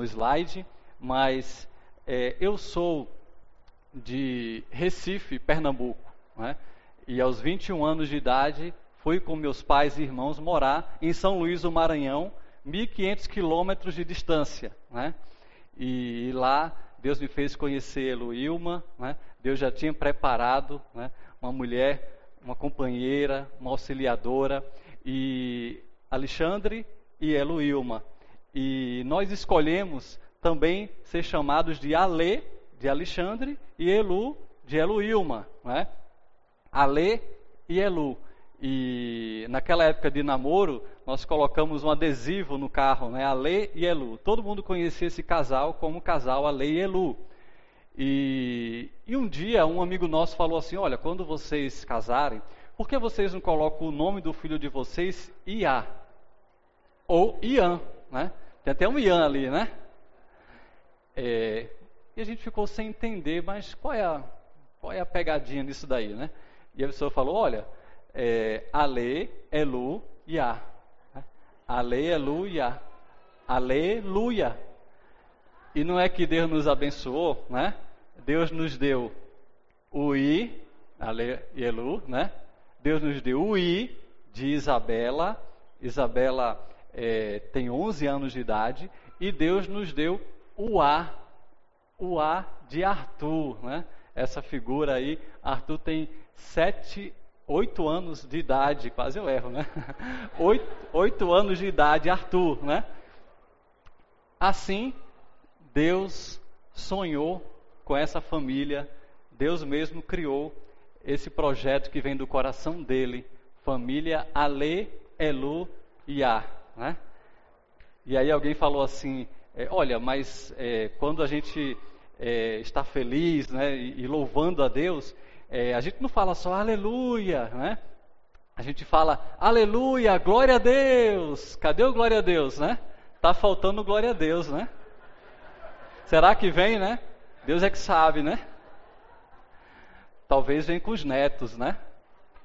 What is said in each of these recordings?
no slide, mas é, eu sou de Recife, Pernambuco, né? e aos 21 anos de idade fui com meus pais e irmãos morar em São Luís do Maranhão, 1.500 quilômetros de distância. Né? E, lá Deus me fez conhecer Eloilma, né? Deus já tinha preparado né? uma mulher, uma companheira, uma auxiliadora, e Alexandre e Eloilma. E nós escolhemos também ser chamados de Ale, de Alexandre, e Elu, de Eloilma. Né? Ale e Elu. E naquela época de namoro, nós colocamos um adesivo no carro, né? Ale e Elu. Todo mundo conhecia esse casal como casal Ale e Elu. E, e um dia um amigo nosso falou assim: Olha, quando vocês casarem, por que vocês não colocam o nome do filho de vocês Ia? Ou Ian, né? Tem até um Ian ali, né? É, e a gente ficou sem entender, mas qual é a, qual é a pegadinha nisso daí, né? E a pessoa falou: Olha é, Ale, Elu, Ya. Ale, Elu, Ya. Aleluia. E não é que Deus nos abençoou, né? Deus nos deu o I, Ale e Elu, né? Deus nos deu o I de Isabela. Isabela é, tem 11 anos de idade. E Deus nos deu o A, o A de Arthur, né? Essa figura aí, Arthur tem sete oito anos de idade, quase eu erro, né? Oito, oito anos de idade, Arthur, né? Assim, Deus sonhou com essa família, Deus mesmo criou esse projeto que vem do coração dele, família Ale, Elu e A, né? E aí alguém falou assim, é, olha, mas é, quando a gente é, está feliz, né, e, e louvando a Deus, é, a gente não fala só aleluia, né? A gente fala aleluia, glória a Deus. Cadê o glória a Deus, né? Tá faltando glória a Deus, né? Será que vem, né? Deus é que sabe, né? Talvez venha com os netos, né?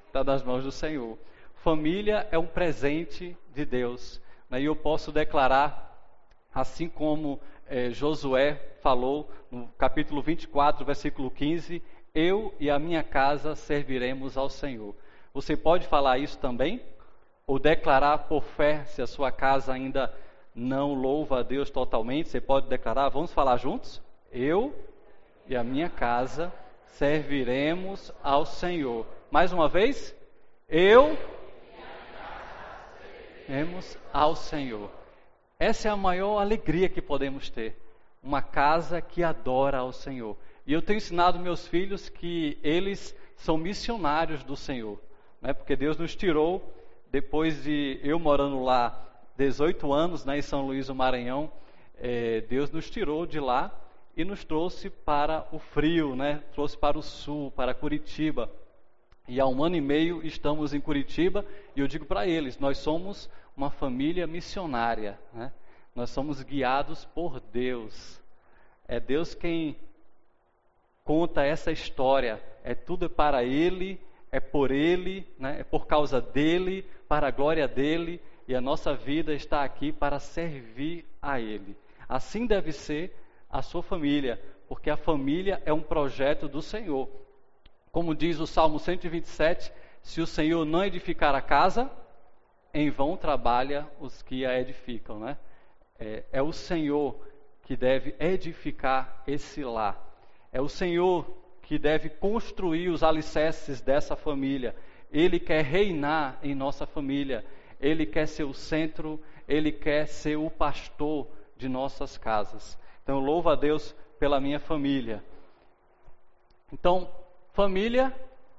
Está nas mãos do Senhor. Família é um presente de Deus. Né? E eu posso declarar, assim como é, Josué falou no capítulo 24, versículo 15: eu e a minha casa serviremos ao Senhor. Você pode falar isso também? Ou declarar por fé, se a sua casa ainda não louva a Deus totalmente, você pode declarar, vamos falar juntos? Eu e a minha casa serviremos ao Senhor. Mais uma vez, eu serviremos ao Senhor. Essa é a maior alegria que podemos ter. Uma casa que adora ao Senhor. E eu tenho ensinado meus filhos que eles são missionários do Senhor, né? porque Deus nos tirou, depois de eu morando lá 18 anos né, em São Luís do Maranhão, é, Deus nos tirou de lá e nos trouxe para o frio, né? trouxe para o sul, para Curitiba. E há um ano e meio estamos em Curitiba e eu digo para eles: nós somos uma família missionária, né? nós somos guiados por Deus. É Deus quem conta essa história. É tudo para Ele, é por Ele, né? é por causa dele, para a glória dele, e a nossa vida está aqui para servir a Ele. Assim deve ser a sua família, porque a família é um projeto do Senhor. Como diz o Salmo 127, se o Senhor não edificar a casa, em vão trabalha os que a edificam, né? É, é o Senhor que deve edificar esse lar. É o Senhor que deve construir os alicerces dessa família. Ele quer reinar em nossa família. Ele quer ser o centro, ele quer ser o pastor de nossas casas. Então, louvo a Deus pela minha família. Então, família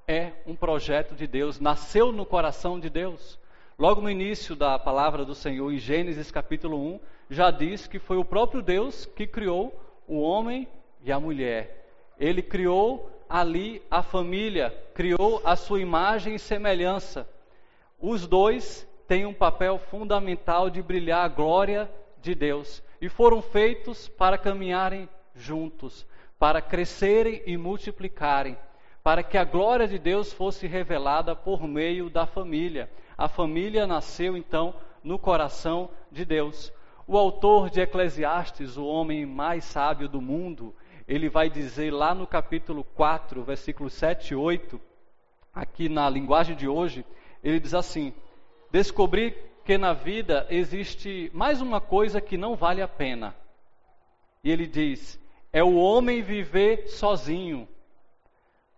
é um projeto de Deus, nasceu no coração de Deus. Logo no início da palavra do Senhor, em Gênesis capítulo 1, já diz que foi o próprio Deus que criou o homem e a mulher. Ele criou ali a família, criou a sua imagem e semelhança. Os dois têm um papel fundamental de brilhar a glória de Deus e foram feitos para caminharem juntos, para crescerem e multiplicarem, para que a glória de Deus fosse revelada por meio da família. A família nasceu então no coração de Deus. O autor de Eclesiastes, o homem mais sábio do mundo, ele vai dizer lá no capítulo 4, versículos 7 e 8, aqui na linguagem de hoje, ele diz assim: Descobri que na vida existe mais uma coisa que não vale a pena. E ele diz: é o homem viver sozinho.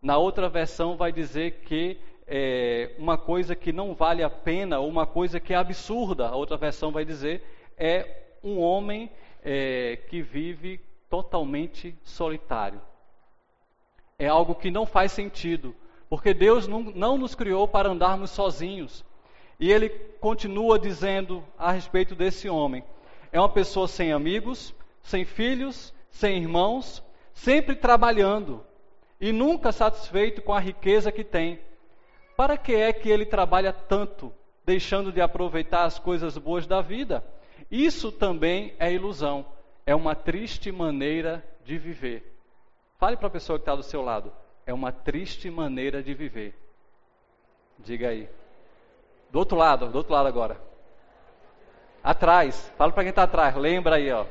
Na outra versão vai dizer que é uma coisa que não vale a pena, ou uma coisa que é absurda. A outra versão vai dizer é um homem é, que vive totalmente solitário. É algo que não faz sentido, porque Deus não, não nos criou para andarmos sozinhos. E ele continua dizendo a respeito desse homem: é uma pessoa sem amigos, sem filhos, sem irmãos, sempre trabalhando e nunca satisfeito com a riqueza que tem. Para que é que ele trabalha tanto, deixando de aproveitar as coisas boas da vida? Isso também é ilusão, é uma triste maneira de viver. Fale para a pessoa que está do seu lado, é uma triste maneira de viver. Diga aí. Do outro lado, do outro lado agora. Atrás, fala para quem está atrás, lembra aí, ó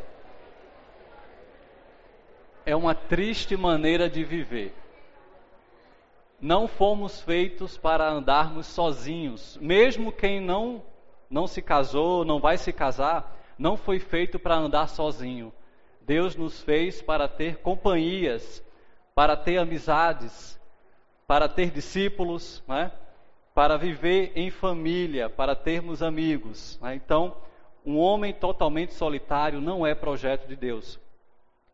é uma triste maneira de viver. Não fomos feitos para andarmos sozinhos. Mesmo quem não não se casou, não vai se casar, não foi feito para andar sozinho. Deus nos fez para ter companhias, para ter amizades, para ter discípulos, né? para viver em família, para termos amigos. Né? Então, um homem totalmente solitário não é projeto de Deus.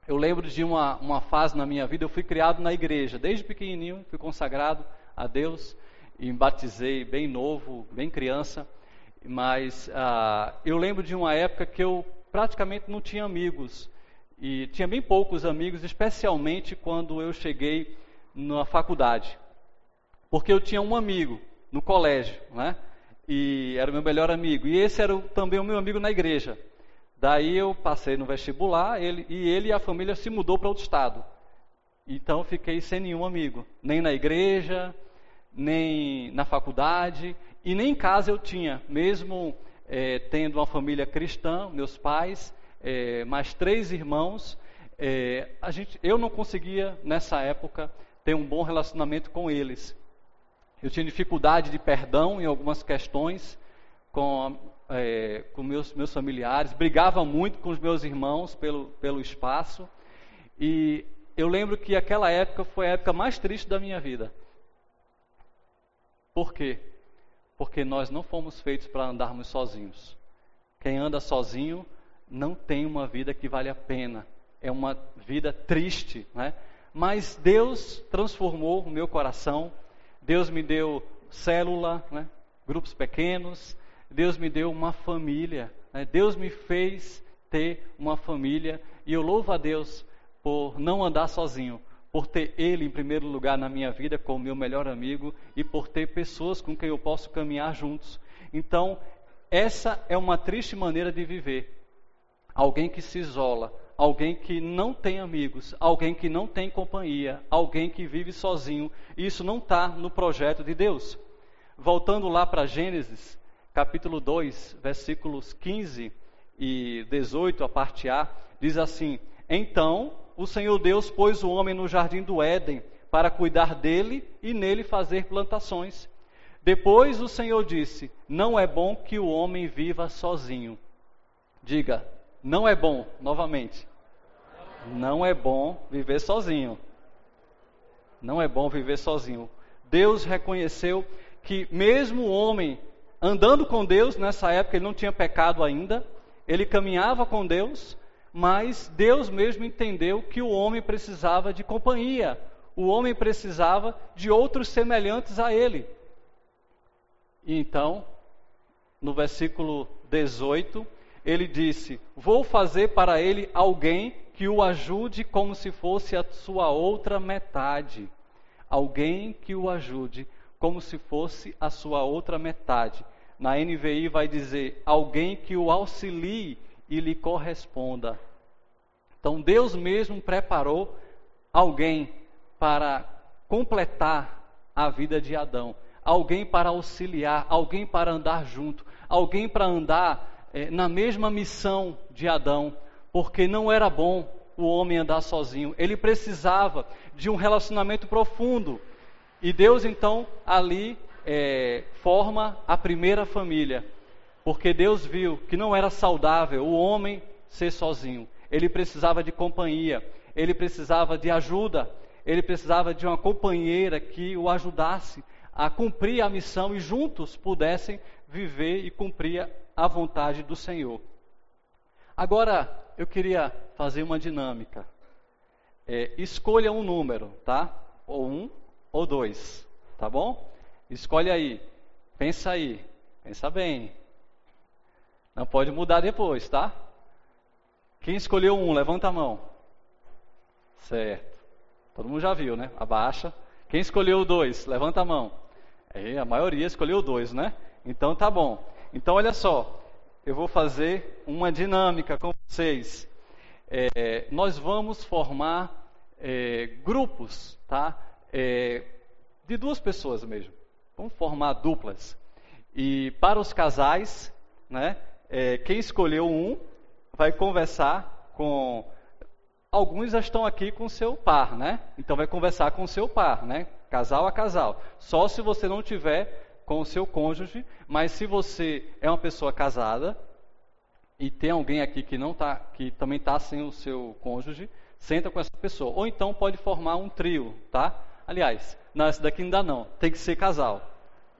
Eu lembro de uma, uma fase na minha vida, eu fui criado na igreja, desde pequenininho, fui consagrado a Deus e me batizei bem novo, bem criança. Mas ah, eu lembro de uma época que eu praticamente não tinha amigos. E tinha bem poucos amigos, especialmente quando eu cheguei na faculdade. Porque eu tinha um amigo no colégio, né? E era o meu melhor amigo. E esse era também o meu amigo na igreja. Daí eu passei no vestibular ele, e ele e a família se mudou para outro estado. Então fiquei sem nenhum amigo, nem na igreja, nem na faculdade e nem em casa eu tinha, mesmo é, tendo uma família cristã, meus pais, é, mais três irmãos, é, a gente, eu não conseguia nessa época ter um bom relacionamento com eles. Eu tinha dificuldade de perdão em algumas questões com é, com meus, meus familiares, brigava muito com os meus irmãos pelo, pelo espaço. E eu lembro que aquela época foi a época mais triste da minha vida. Por quê? Porque nós não fomos feitos para andarmos sozinhos. Quem anda sozinho não tem uma vida que vale a pena. É uma vida triste, né? Mas Deus transformou o meu coração. Deus me deu célula, né? grupos pequenos. Deus me deu uma família, né? Deus me fez ter uma família e eu louvo a Deus por não andar sozinho, por ter Ele em primeiro lugar na minha vida como meu melhor amigo e por ter pessoas com quem eu posso caminhar juntos. Então, essa é uma triste maneira de viver. Alguém que se isola, alguém que não tem amigos, alguém que não tem companhia, alguém que vive sozinho. Isso não está no projeto de Deus. Voltando lá para Gênesis, capítulo 2, versículos 15 e 18, a parte A, diz assim: Então o Senhor Deus pôs o homem no jardim do Éden para cuidar dele e nele fazer plantações. Depois o Senhor disse: Não é bom que o homem viva sozinho. Diga, não é bom, novamente. Não é bom viver sozinho. Não é bom viver sozinho. Deus reconheceu que mesmo o homem andando com Deus, nessa época ele não tinha pecado ainda, ele caminhava com Deus, mas Deus mesmo entendeu que o homem precisava de companhia, o homem precisava de outros semelhantes a ele. E então, no versículo 18, ele disse: Vou fazer para ele alguém que o ajude como se fosse a sua outra metade. Alguém que o ajude como se fosse a sua outra metade. Na NVI vai dizer alguém que o auxilie e lhe corresponda. Então Deus mesmo preparou alguém para completar a vida de Adão, alguém para auxiliar, alguém para andar junto, alguém para andar é, na mesma missão de Adão, porque não era bom o homem andar sozinho. Ele precisava de um relacionamento profundo. E Deus então ali é, forma a primeira família, porque Deus viu que não era saudável o homem ser sozinho. Ele precisava de companhia, ele precisava de ajuda, ele precisava de uma companheira que o ajudasse a cumprir a missão e juntos pudessem viver e cumprir a vontade do Senhor. Agora, eu queria fazer uma dinâmica. É, escolha um número, tá? Ou um ou dois, tá bom? Escolhe aí. Pensa aí. Pensa bem. Não pode mudar depois, tá? Quem escolheu um, levanta a mão. Certo. Todo mundo já viu, né? Abaixa. Quem escolheu dois, levanta a mão. É, a maioria escolheu dois, né? Então tá bom. Então olha só, eu vou fazer uma dinâmica com vocês. É, nós vamos formar é, grupos, tá? É, de duas pessoas mesmo. Vamos formar duplas. E para os casais, né? É, quem escolheu um vai conversar com alguns já estão aqui com seu par, né? Então vai conversar com seu par, né? Casal a casal. Só se você não tiver com o seu cônjuge, mas se você é uma pessoa casada e tem alguém aqui que não tá, que também está sem o seu cônjuge, senta com essa pessoa. Ou então pode formar um trio, tá? Aliás, não, essa daqui ainda não. Tem que ser casal.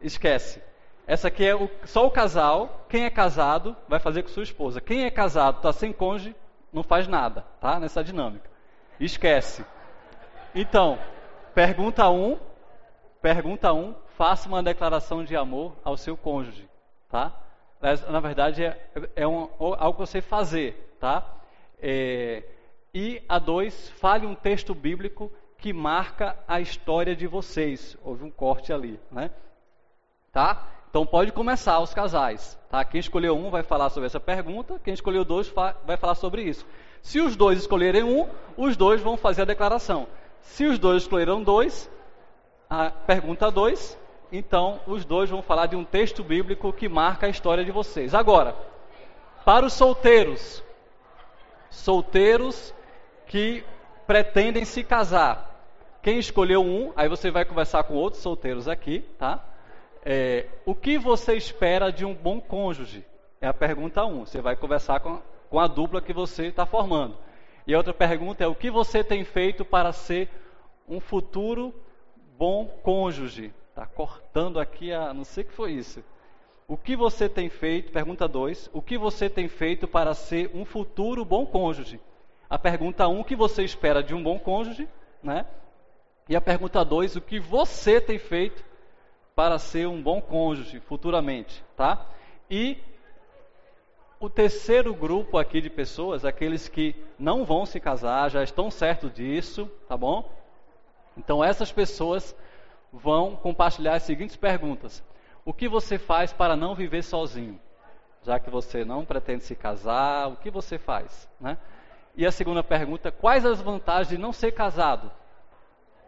Esquece. Essa aqui é o, só o casal. Quem é casado vai fazer com sua esposa. Quem é casado está sem cônjuge não faz nada, tá? Nessa dinâmica. Esquece. Então, pergunta 1, um, pergunta 1, um, faça uma declaração de amor ao seu cônjuge, tá? Na verdade, é, é um, algo que você fazer, tá? É, e a dois, fale um texto bíblico que marca a história de vocês. Houve um corte ali, né? Tá? Então pode começar os casais, tá? Quem escolheu um vai falar sobre essa pergunta, quem escolheu dois vai falar sobre isso. Se os dois escolherem um, os dois vão fazer a declaração. Se os dois escolheram dois, a pergunta dois, então os dois vão falar de um texto bíblico que marca a história de vocês. Agora, para os solteiros, solteiros que pretendem se casar, quem escolheu um, aí você vai conversar com outros solteiros aqui, tá? É, o que você espera de um bom cônjuge? É a pergunta um. Você vai conversar com, com a dupla que você está formando. E a outra pergunta é: o que você tem feito para ser um futuro bom cônjuge? Está cortando aqui a. Não sei o que foi isso. O que você tem feito? Pergunta 2. O que você tem feito para ser um futuro bom cônjuge? A pergunta 1, um, o que você espera de um bom cônjuge? Né? E a pergunta 2, o que você tem feito para ser um bom cônjuge futuramente? Tá? E o terceiro grupo aqui de pessoas, aqueles que não vão se casar, já estão certos disso, tá bom? Então essas pessoas vão compartilhar as seguintes perguntas: O que você faz para não viver sozinho? Já que você não pretende se casar, o que você faz? Né? E a segunda pergunta: Quais as vantagens de não ser casado?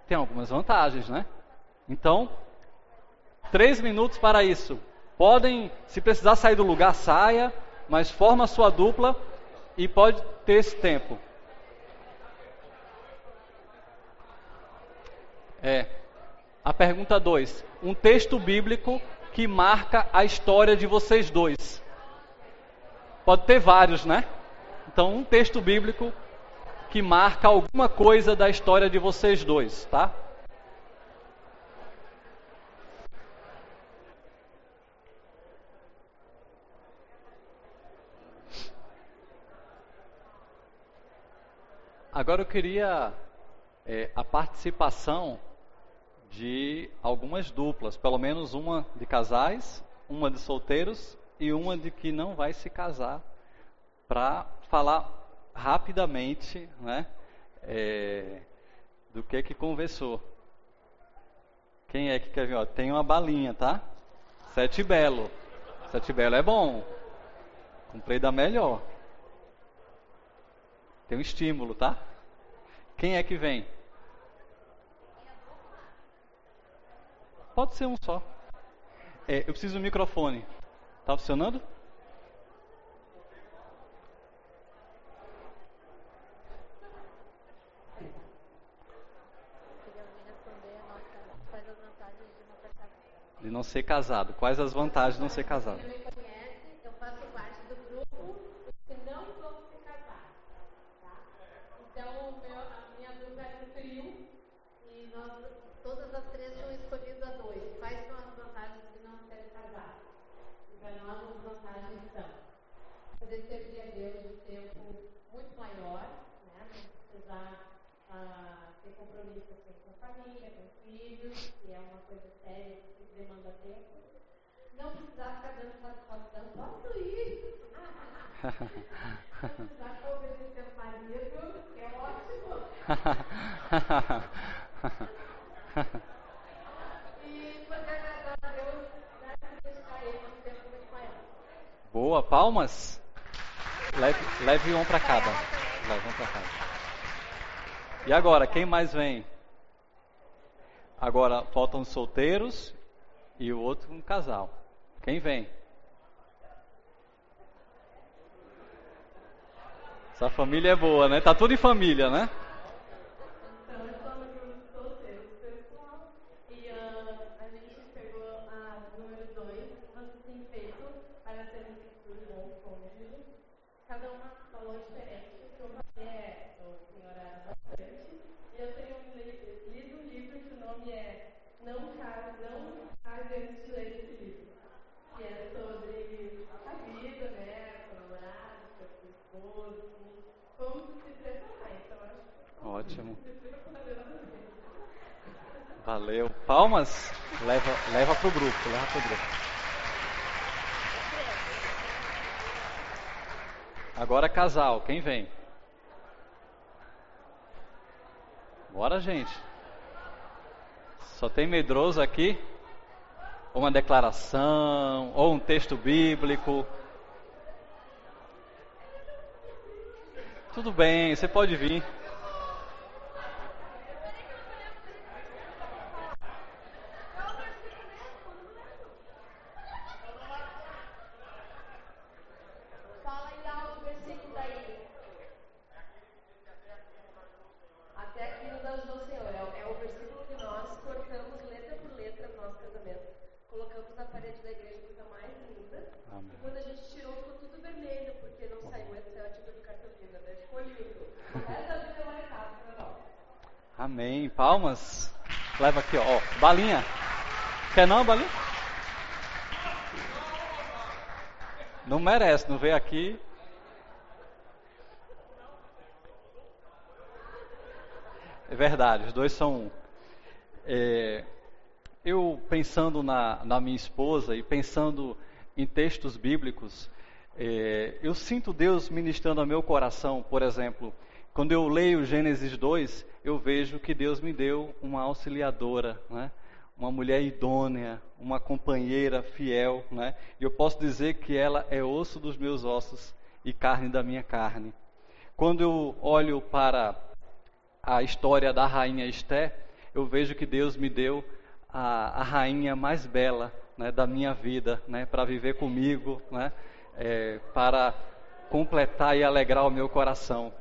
Tem algumas vantagens, né? Então, três minutos para isso. Podem, se precisar sair do lugar, saia, mas forma a sua dupla e pode ter esse tempo. É. A pergunta 2. Um texto bíblico que marca a história de vocês dois. Pode ter vários, né? Então, um texto bíblico que marca alguma coisa da história de vocês dois, tá? Agora eu queria é, a participação de algumas duplas, pelo menos uma de casais, uma de solteiros e uma de que não vai se casar, para falar rapidamente, né, é, do que que conversou. Quem é que quer ver? Ó, tem uma balinha, tá? Sete belo. Sete belo é bom. Comprei da melhor. Tem um estímulo, tá? Quem é que vem? Pode ser um só. É, eu preciso do microfone. Tá funcionando? Não ser casado? Quais as vantagens de não ser casado? Quem não me conhece, eu faço parte do grupo dos que não vão se casar. Tá? Então, o meu- a minha dupla é um trio e nós, todas as três são escolhidas a dois. Quais são as vantagens de não ser casado? E para nós, as vantagens são poder servir a Deus um tempo muito maior, né? não precisar ah, ter compromisso assim, com família, com filhos, que é uma coisa séria que demanda tempo. Não precisar ficar dando satisfação, posso ir? Não precisar obedecer ao marido, que é ótimo. E poder agradar a Deus, né? e dedicar ele um tempo muito maior. Boa, palmas. Leve, leve um para cada. Leve um para cada. E agora, quem mais vem? Agora faltam os solteiros e o outro um casal. Quem vem? Essa família é boa, né? Tá tudo em família, né? Então, eu estou no grupo solteiro pessoal e ah, a gente pegou a número 2, você tem feito para ter um futuro bom cônjuge. Cada uma falou diferente, o que eu falei é, o senhor era bastante, e eu tenho li- lido um livro que o nome é Não Case, não case antes de ler esse livro, que é sobre a vida, né, com o namorado, com o esposo, assim, como se preparar. Então, acho que Ótimo. Valeu. Palmas? Leva, leva pro grupo, leva pro grupo. Agora casal, quem vem? Bora, gente. Só tem medroso aqui? Ou uma declaração, ou um texto bíblico. Tudo bem, você pode vir. Fala aí lá o versículo daí. Até aqui no das do Senhor. É, é o versículo que nós cortamos letra por letra no nosso casamento. Colocamos na parede da igreja, coisa mais linda. Amém. E quando a gente tirou, ficou tudo vermelho, porque não saiu esse é tipo de cartolina, né? Ficou lindo. Essa vida é marcada pra nós. Amém. Palmas. Leva aqui, ó. ó. Balinha. Quer não, balinha? Não merece, não veio aqui. É verdade, os dois são um. É, eu pensando na, na minha esposa e pensando em textos bíblicos, é, eu sinto Deus ministrando ao meu coração, por exemplo, quando eu leio Gênesis 2, eu vejo que Deus me deu uma auxiliadora, né? Uma mulher idônea, uma companheira fiel, né? e eu posso dizer que ela é osso dos meus ossos e carne da minha carne. Quando eu olho para a história da rainha Esté, eu vejo que Deus me deu a, a rainha mais bela né, da minha vida, né, para viver comigo, né, é, para completar e alegrar o meu coração.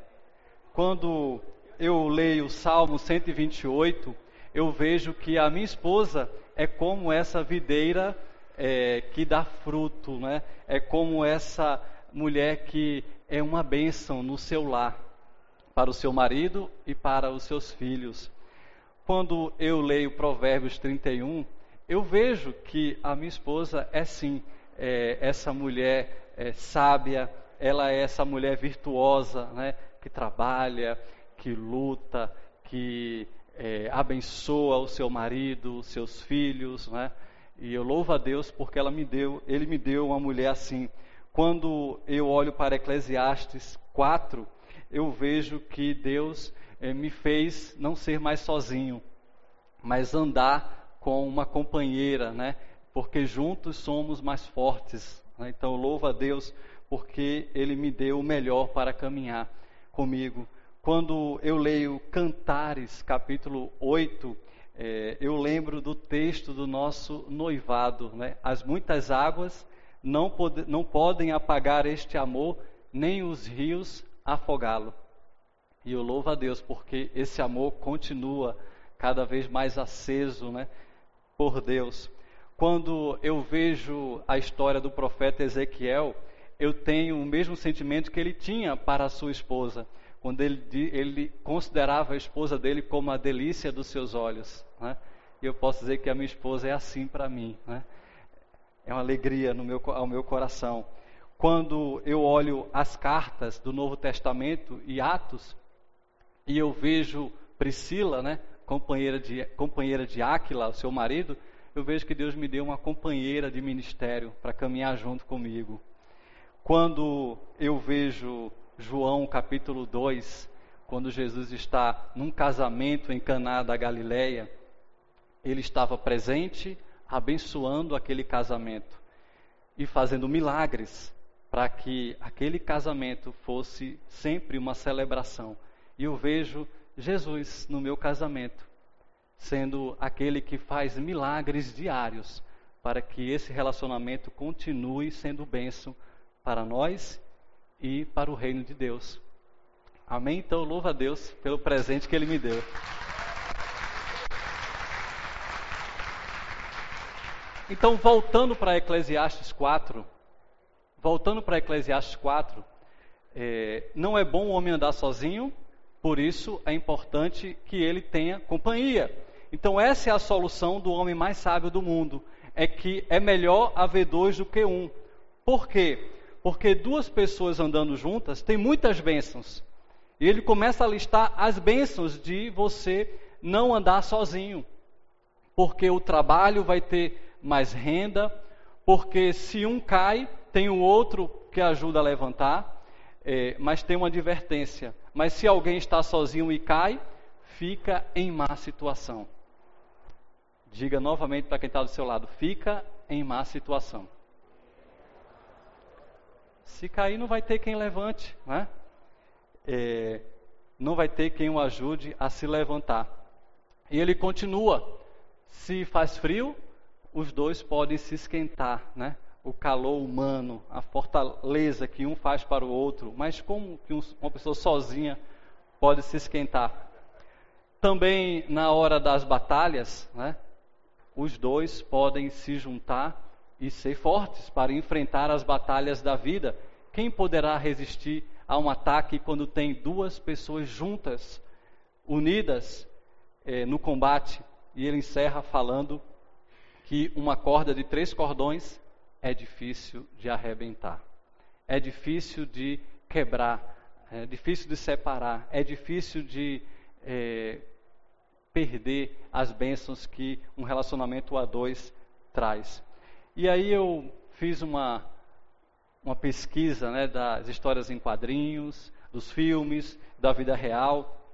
Quando eu leio o Salmo 128, eu vejo que a minha esposa é como essa videira é, que dá fruto, né? é como essa mulher que é uma bênção no seu lar, para o seu marido e para os seus filhos. Quando eu leio Provérbios 31, eu vejo que a minha esposa é sim é, essa mulher é, sábia, ela é essa mulher virtuosa, né? que trabalha, que luta, que é, abençoa o seu marido, os seus filhos, né? E eu louvo a Deus porque ela me deu, ele me deu uma mulher assim. Quando eu olho para Eclesiastes 4, eu vejo que Deus eh, me fez não ser mais sozinho, mas andar com uma companheira, né? Porque juntos somos mais fortes. Né? Então louvo a Deus porque Ele me deu o melhor para caminhar comigo. Quando eu leio Cantares, capítulo 8, eh, eu lembro do texto do nosso noivado, né? As muitas águas não, não podem apagar este amor, nem os rios afogá-lo. E eu louvo a Deus porque esse amor continua cada vez mais aceso, né, por Deus. quando eu vejo a história do profeta Ezequiel, eu tenho o mesmo sentimento que ele tinha para a sua esposa, quando ele, ele considerava a esposa dele como a delícia dos seus olhos. Né? Eu posso dizer que a minha esposa é assim para mim. Né? É uma alegria no meu, ao meu coração. Quando eu olho as cartas do Novo Testamento e Atos, e eu vejo Priscila, né, companheira de, companheira de Áquila, o seu marido, eu vejo que Deus me deu uma companheira de ministério para caminhar junto comigo. Quando eu vejo João capítulo 2, quando Jesus está num casamento em Caná da Galileia, ele estava presente, abençoando aquele casamento e fazendo milagres para que aquele casamento fosse sempre uma celebração. E eu vejo Jesus no meu casamento, sendo aquele que faz milagres diários para que esse relacionamento continue sendo bênção para nós e para o reino de Deus. Amém? Então louva a Deus pelo presente que Ele me deu. Então, voltando para Eclesiastes 4, voltando para Eclesiastes 4, é, não é bom o homem andar sozinho, por isso é importante que ele tenha companhia. Então essa é a solução do homem mais sábio do mundo, é que é melhor haver dois do que um. Por quê? Porque duas pessoas andando juntas têm muitas bênçãos. E ele começa a listar as bênçãos de você não andar sozinho. Porque o trabalho vai ter mais renda, porque se um cai, tem o outro que ajuda a levantar, é, mas tem uma advertência mas se alguém está sozinho e cai, fica em má situação. Diga novamente para quem está do seu lado: fica em má situação. Se cair, não vai ter quem levante, né? É, não vai ter quem o ajude a se levantar. E ele continua: se faz frio, os dois podem se esquentar, né? o calor humano, a fortaleza que um faz para o outro, mas como que uma pessoa sozinha pode se esquentar? Também na hora das batalhas, né, os dois podem se juntar e ser fortes para enfrentar as batalhas da vida. Quem poderá resistir a um ataque quando tem duas pessoas juntas, unidas eh, no combate? E ele encerra falando que uma corda de três cordões é difícil de arrebentar, é difícil de quebrar, é difícil de separar, é difícil de é, perder as bênçãos que um relacionamento a dois traz. E aí eu fiz uma, uma pesquisa né, das histórias em quadrinhos, dos filmes, da vida real.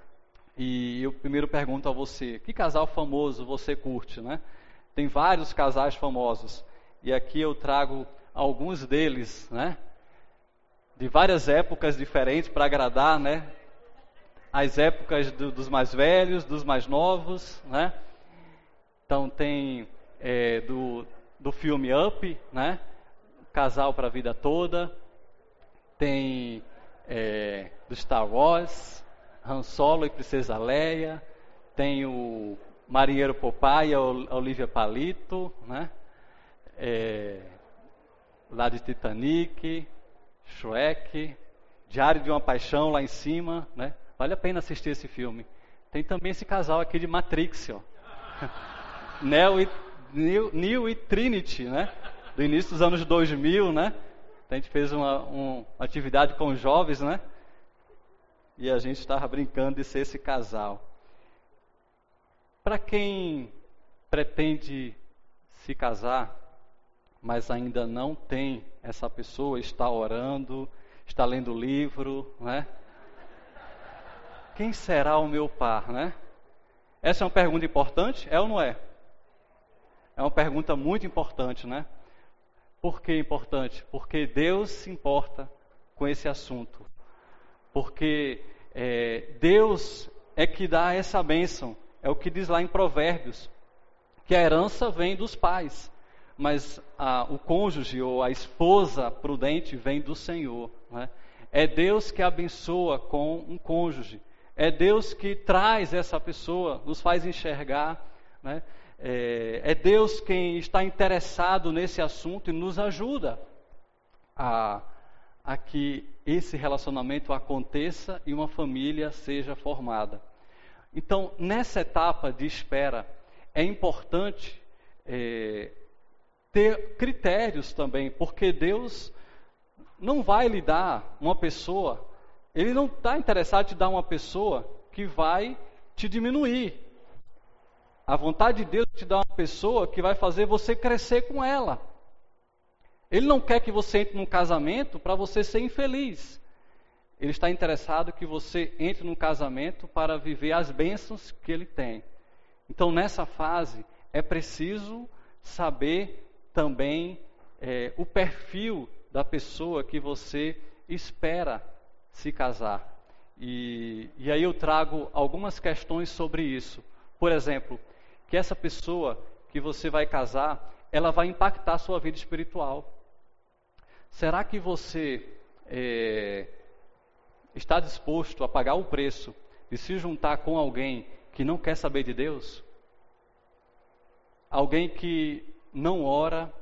E eu primeiro pergunto a você: que casal famoso você curte? Né? Tem vários casais famosos e aqui eu trago alguns deles, né? De várias épocas diferentes para agradar, né? As épocas do, dos mais velhos, dos mais novos, né? Então tem é, do, do filme Up, né? Casal para a vida toda. Tem é, do Star Wars, Han Solo e Princesa Leia. Tem o Marinheiro Popeye, a Olivia Palito, né? é, lá de Titanic, Shrek, Diário de uma Paixão lá em cima, né? Vale a pena assistir esse filme. Tem também esse casal aqui de Matrix, ó. Neo e, Neo, Neo e Trinity, né? Do início dos anos 2000, né? A gente fez uma, uma atividade com os jovens, né? E a gente estava brincando de ser esse casal. Para quem pretende se casar, mas ainda não tem essa pessoa, está orando, está lendo livro, né? Quem será o meu par, né? Essa é uma pergunta importante, é ou não é? É uma pergunta muito importante, né? Por que importante? Porque Deus se importa com esse assunto. Porque é, Deus é que dá essa bênção. É o que diz lá em Provérbios, que a herança vem dos pais mas a, o cônjuge ou a esposa prudente vem do Senhor. Né? É Deus que abençoa com um cônjuge. É Deus que traz essa pessoa, nos faz enxergar. Né? É, é Deus quem está interessado nesse assunto e nos ajuda a, a que esse relacionamento aconteça e uma família seja formada. Então, nessa etapa de espera, é importante é, ter critérios também, porque Deus não vai lhe dar uma pessoa, Ele não está interessado em te dar uma pessoa que vai te diminuir. A vontade de Deus te dar uma pessoa que vai fazer você crescer com ela. Ele não quer que você entre num casamento para você ser infeliz. Ele está interessado que você entre num casamento para viver as bênçãos que ele tem. Então, nessa fase, é preciso saber também é, o perfil da pessoa que você espera se casar. E, e aí eu trago algumas questões sobre isso. Por exemplo, que essa pessoa que você vai casar, ela vai impactar a sua vida espiritual. Será que você é, está disposto a pagar o preço de se juntar com alguém que não quer saber de Deus? Alguém que não ora,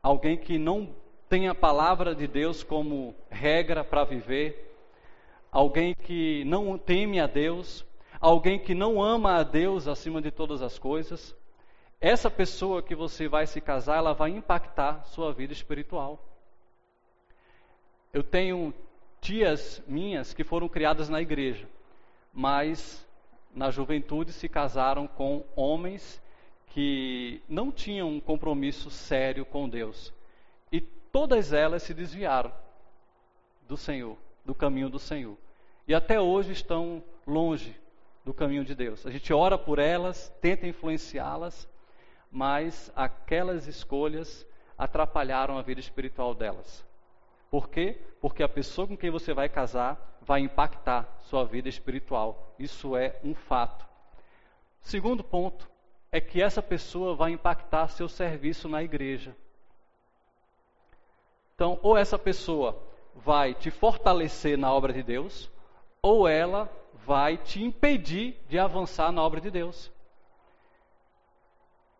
alguém que não tem a palavra de Deus como regra para viver, alguém que não teme a Deus, alguém que não ama a Deus acima de todas as coisas. Essa pessoa que você vai se casar, ela vai impactar sua vida espiritual. Eu tenho tias minhas que foram criadas na igreja, mas na juventude se casaram com homens que não tinham um compromisso sério com Deus. E todas elas se desviaram do Senhor, do caminho do Senhor. E até hoje estão longe do caminho de Deus. A gente ora por elas, tenta influenciá-las, mas aquelas escolhas atrapalharam a vida espiritual delas. Por quê? Porque a pessoa com quem você vai casar vai impactar sua vida espiritual. Isso é um fato. Segundo ponto é que essa pessoa vai impactar seu serviço na igreja. Então, ou essa pessoa vai te fortalecer na obra de Deus, ou ela vai te impedir de avançar na obra de Deus.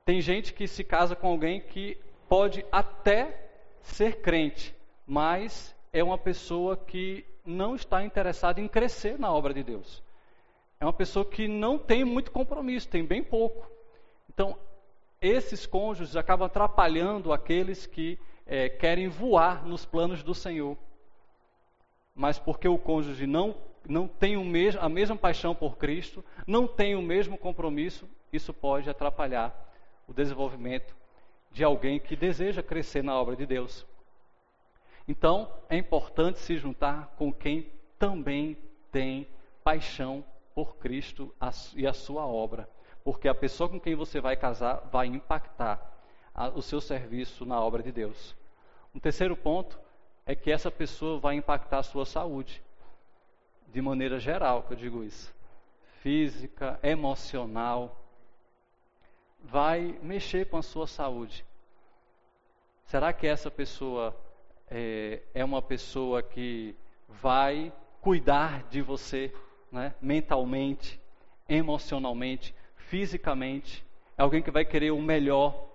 Tem gente que se casa com alguém que pode até ser crente, mas é uma pessoa que não está interessada em crescer na obra de Deus. É uma pessoa que não tem muito compromisso, tem bem pouco. Então, esses cônjuges acabam atrapalhando aqueles que é, querem voar nos planos do Senhor. Mas porque o cônjuge não, não tem mesmo, a mesma paixão por Cristo, não tem o mesmo compromisso, isso pode atrapalhar o desenvolvimento de alguém que deseja crescer na obra de Deus. Então, é importante se juntar com quem também tem paixão por Cristo e a sua obra, porque a pessoa com quem você vai casar vai impactar o seu serviço na obra de Deus. Um terceiro ponto é que essa pessoa vai impactar a sua saúde, de maneira geral, que eu digo isso, física, emocional, vai mexer com a sua saúde. Será que essa pessoa é, é uma pessoa que vai cuidar de você né, mentalmente, emocionalmente, fisicamente. É alguém que vai querer o melhor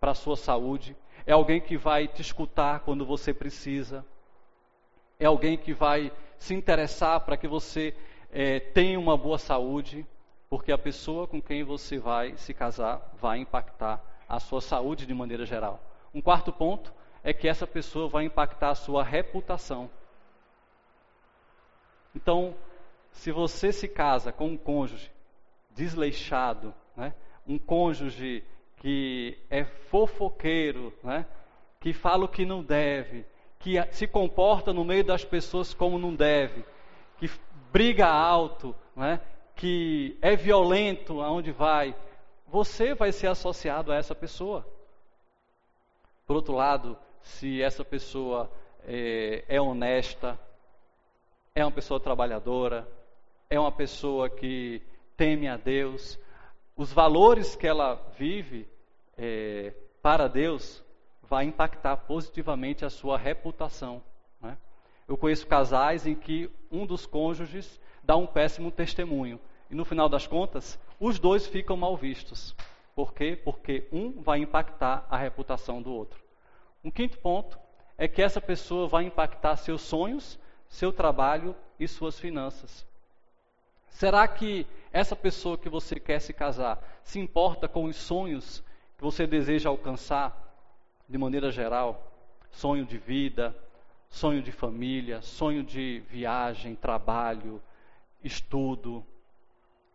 para a sua saúde. É alguém que vai te escutar quando você precisa. É alguém que vai se interessar para que você é, tenha uma boa saúde, porque a pessoa com quem você vai se casar vai impactar a sua saúde de maneira geral. Um quarto ponto é que essa pessoa vai impactar a sua reputação. Então, se você se casa com um cônjuge desleixado, né, um cônjuge que é fofoqueiro, né, que fala o que não deve, que se comporta no meio das pessoas como não deve, que briga alto, né, que é violento aonde vai, você vai ser associado a essa pessoa. Por outro lado, se essa pessoa é, é honesta, é uma pessoa trabalhadora, é uma pessoa que teme a Deus, os valores que ela vive é, para Deus vai impactar positivamente a sua reputação. Né? Eu conheço casais em que um dos cônjuges dá um péssimo testemunho e no final das contas os dois ficam mal vistos. Por quê? Porque um vai impactar a reputação do outro. Um quinto ponto é que essa pessoa vai impactar seus sonhos, seu trabalho e suas finanças. Será que essa pessoa que você quer se casar se importa com os sonhos que você deseja alcançar de maneira geral? Sonho de vida, sonho de família, sonho de viagem, trabalho, estudo?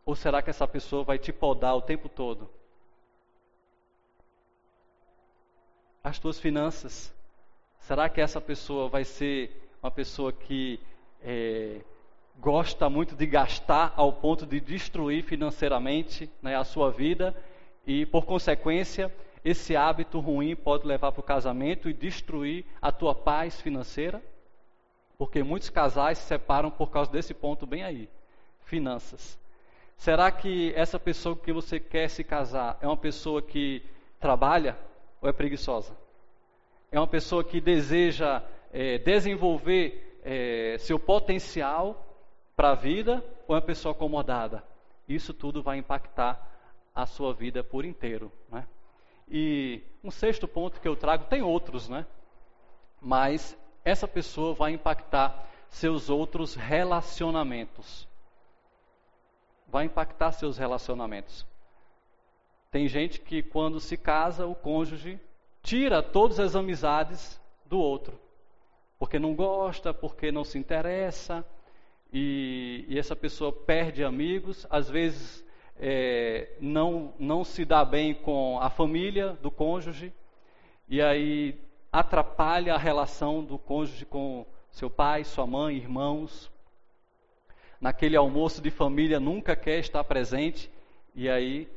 Ou será que essa pessoa vai te podar o tempo todo? As tuas finanças. Será que essa pessoa vai ser uma pessoa que é, gosta muito de gastar ao ponto de destruir financeiramente né, a sua vida e, por consequência, esse hábito ruim pode levar para o casamento e destruir a tua paz financeira? Porque muitos casais se separam por causa desse ponto bem aí, finanças. Será que essa pessoa que você quer se casar é uma pessoa que trabalha ou é preguiçosa? É uma pessoa que deseja é, desenvolver é, seu potencial para a vida ou é uma pessoa acomodada? Isso tudo vai impactar a sua vida por inteiro. Né? E um sexto ponto que eu trago, tem outros, né? Mas essa pessoa vai impactar seus outros relacionamentos. Vai impactar seus relacionamentos. Tem gente que quando se casa, o cônjuge tira todas as amizades do outro. Porque não gosta, porque não se interessa, e, e essa pessoa perde amigos, às vezes é, não, não se dá bem com a família do cônjuge, e aí atrapalha a relação do cônjuge com seu pai, sua mãe, irmãos. Naquele almoço de família nunca quer estar presente, e aí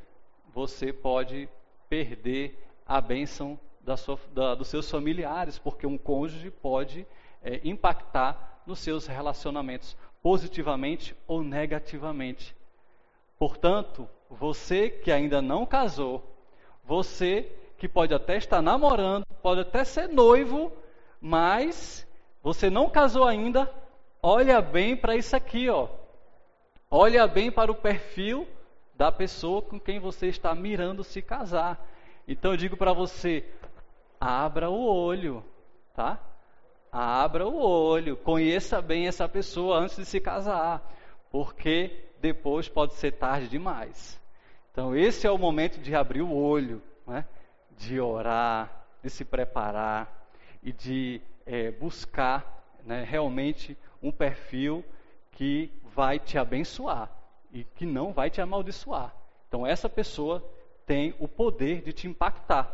você pode perder a bênção da sua, da, dos seus familiares, porque um cônjuge pode é, impactar nos seus relacionamentos positivamente ou negativamente. Portanto, você que ainda não casou, você que pode até estar namorando, pode até ser noivo, mas você não casou ainda, olha bem para isso aqui, ó. Olha bem para o perfil da pessoa com quem você está mirando se casar. Então eu digo para você, abra o olho, tá? Abra o olho, conheça bem essa pessoa antes de se casar, porque depois pode ser tarde demais. Então, esse é o momento de abrir o olho, né? de orar, de se preparar e de é, buscar né, realmente um perfil que vai te abençoar e que não vai te amaldiçoar. Então, essa pessoa tem o poder de te impactar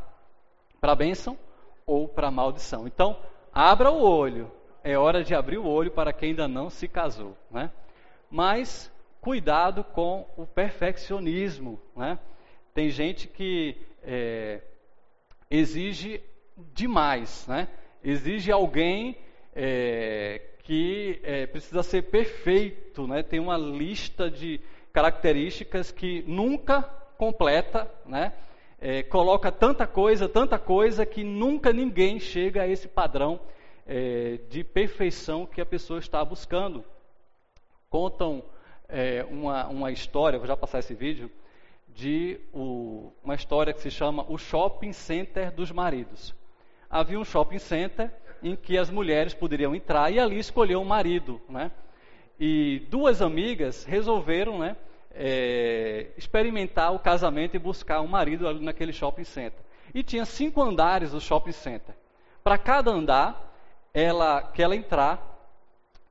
para a bênção ou para a maldição. Então, Abra o olho. É hora de abrir o olho para quem ainda não se casou, né? Mas cuidado com o perfeccionismo, né? Tem gente que é, exige demais, né? Exige alguém é, que é, precisa ser perfeito, né? Tem uma lista de características que nunca completa, né? é, coloca tanta coisa, tanta coisa, que nunca ninguém chega a esse padrão é, de perfeição que a pessoa está buscando. Contam é, uma, uma história, vou já passar esse vídeo, de o, uma história que se chama O Shopping Center dos Maridos. Havia um shopping center em que as mulheres poderiam entrar e ali escolher um marido, né? E duas amigas resolveram, né, é, experimentar o casamento e buscar um marido ali naquele shopping center. E tinha cinco andares do shopping center. Para cada andar, ela que ela entrar,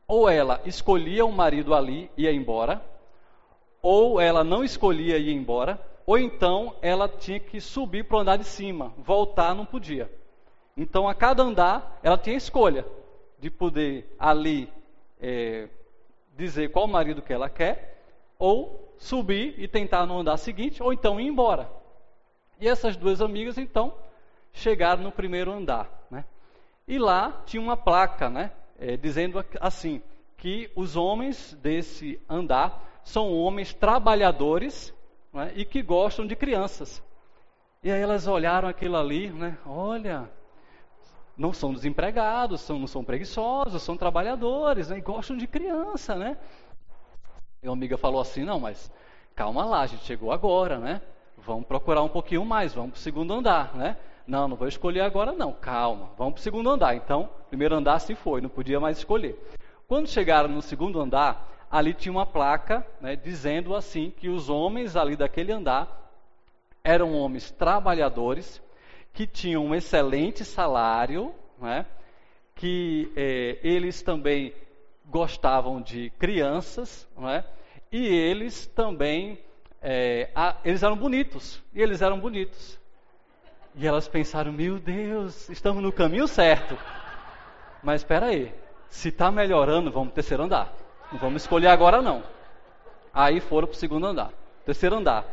ou ela escolhia um marido ali e ia embora, ou ela não escolhia e ia embora, ou então ela tinha que subir para o andar de cima, voltar não podia. Então a cada andar ela tinha escolha de poder ali é, dizer qual marido que ela quer, ou subir e tentar no andar seguinte, ou então ir embora. E essas duas amigas, então, chegaram no primeiro andar. Né? E lá tinha uma placa, né, é, dizendo assim, que os homens desse andar são homens trabalhadores né, e que gostam de crianças. E aí elas olharam aquilo ali, né, olha, não são desempregados, são, não são preguiçosos, são trabalhadores né, e gostam de criança, né? E uma amiga falou assim: não, mas calma lá, a gente chegou agora, né? vamos procurar um pouquinho mais, vamos para o segundo andar, né? Não, não vou escolher agora não, calma, vamos para o segundo andar. Então, primeiro andar se foi, não podia mais escolher. Quando chegaram no segundo andar, ali tinha uma placa né, dizendo assim que os homens ali daquele andar eram homens trabalhadores que tinham um excelente salário, né, que eh, eles também gostavam de crianças, né, e eles também eh, a, eles eram bonitos e eles eram bonitos. E elas pensaram: meu Deus, estamos no caminho certo. Mas espera aí, se está melhorando, vamos terceiro andar. Não vamos escolher agora não. Aí foram para o segundo andar, terceiro andar.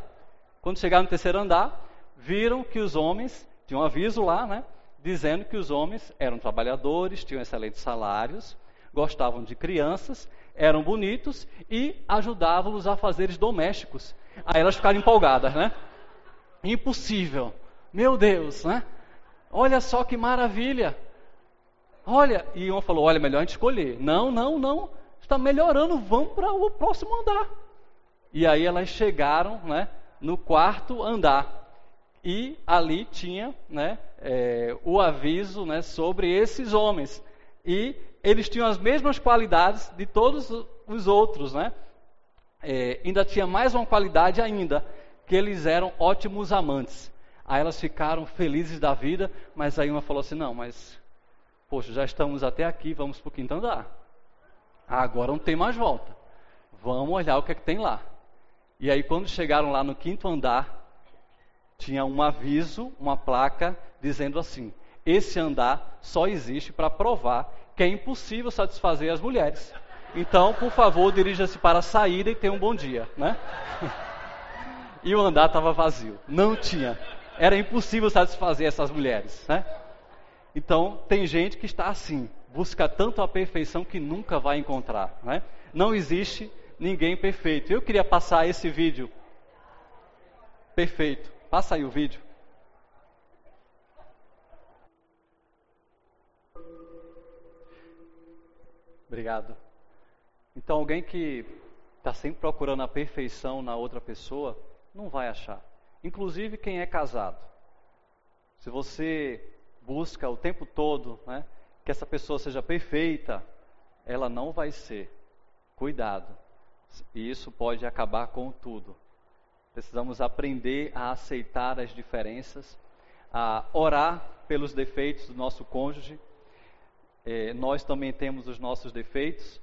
Quando chegaram no terceiro andar, viram que os homens, tinham um aviso lá, né? Dizendo que os homens eram trabalhadores, tinham excelentes salários, gostavam de crianças, eram bonitos e ajudavam os afazeres domésticos. Aí elas ficaram empolgadas, né? Impossível. Meu Deus, né? Olha só que maravilha. Olha, e uma falou: olha, melhor a gente escolher. Não, não, não. Está melhorando, vamos para o próximo andar. E aí elas chegaram, né? no quarto andar. E ali tinha né, é, o aviso né, sobre esses homens. E eles tinham as mesmas qualidades de todos os outros. Né? É, ainda tinha mais uma qualidade ainda, que eles eram ótimos amantes. Aí elas ficaram felizes da vida, mas aí uma falou assim: não, mas, poxa, já estamos até aqui, vamos para o quinto andar. Agora não tem mais volta. Vamos olhar o que é que tem lá. E aí, quando chegaram lá no quinto andar, tinha um aviso, uma placa, dizendo assim: esse andar só existe para provar que é impossível satisfazer as mulheres. Então, por favor, dirija-se para a saída e tenha um bom dia, né? e o andar estava vazio, não tinha. Era impossível satisfazer essas mulheres, né? Então, tem gente que está assim, busca tanto a perfeição que nunca vai encontrar, né? Não existe ninguém perfeito. Eu queria passar esse vídeo. Perfeito. Passa aí o vídeo. Obrigado. Então, alguém que está sempre procurando a perfeição na outra pessoa, não vai achar. Inclusive quem é casado. Se você busca o tempo todo né, que essa pessoa seja perfeita, ela não vai ser. Cuidado. E isso pode acabar com tudo. Precisamos aprender a aceitar as diferenças, a orar pelos defeitos do nosso cônjuge. É, nós também temos os nossos defeitos.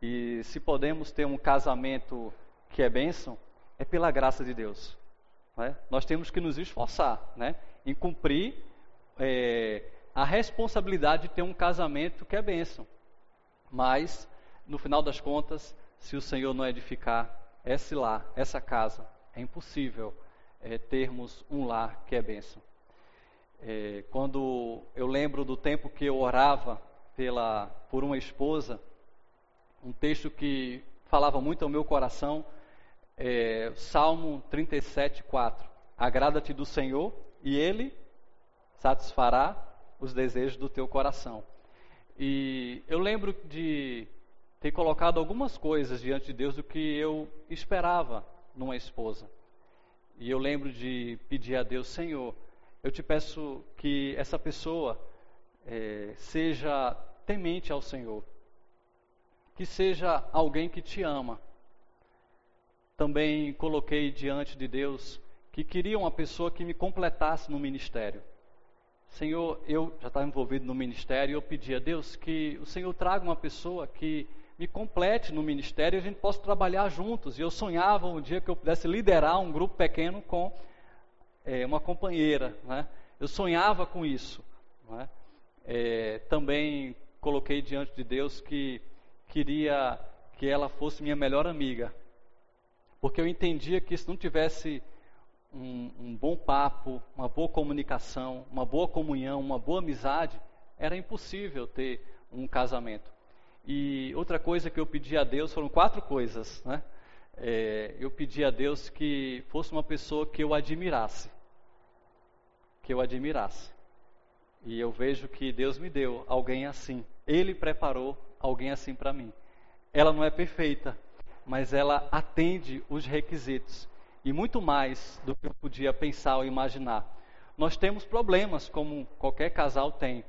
E se podemos ter um casamento que é bênção, é pela graça de Deus. Né? Nós temos que nos esforçar né? em cumprir é, a responsabilidade de ter um casamento que é bênção. Mas, no final das contas, se o Senhor não edificar esse lar, essa casa, é impossível é, termos um lar que é bênção. É, quando eu lembro do tempo que eu orava pela, por uma esposa, um texto que falava muito ao meu coração, é, Salmo 37, 4. Agrada-te do Senhor e Ele satisfará os desejos do teu coração. E eu lembro de ter colocado algumas coisas diante de Deus do que eu esperava numa esposa. E eu lembro de pedir a Deus, Senhor, eu te peço que essa pessoa é, seja temente ao Senhor, que seja alguém que te ama. Também coloquei diante de Deus que queria uma pessoa que me completasse no ministério. Senhor, eu já estava envolvido no ministério e eu pedi a Deus que o Senhor traga uma pessoa que me complete no ministério e a gente possa trabalhar juntos. E eu sonhava um dia que eu pudesse liderar um grupo pequeno com é, uma companheira. Né? Eu sonhava com isso. Né? É, também coloquei diante de Deus que queria que ela fosse minha melhor amiga. Porque eu entendia que se não tivesse um, um bom papo, uma boa comunicação, uma boa comunhão, uma boa amizade, era impossível ter um casamento. E outra coisa que eu pedi a Deus foram quatro coisas, né? É, eu pedi a Deus que fosse uma pessoa que eu admirasse, que eu admirasse. E eu vejo que Deus me deu alguém assim. Ele preparou alguém assim para mim. Ela não é perfeita, mas ela atende os requisitos. e muito mais do que eu podia pensar ou imaginar. Nós temos problemas, como qualquer casal tem,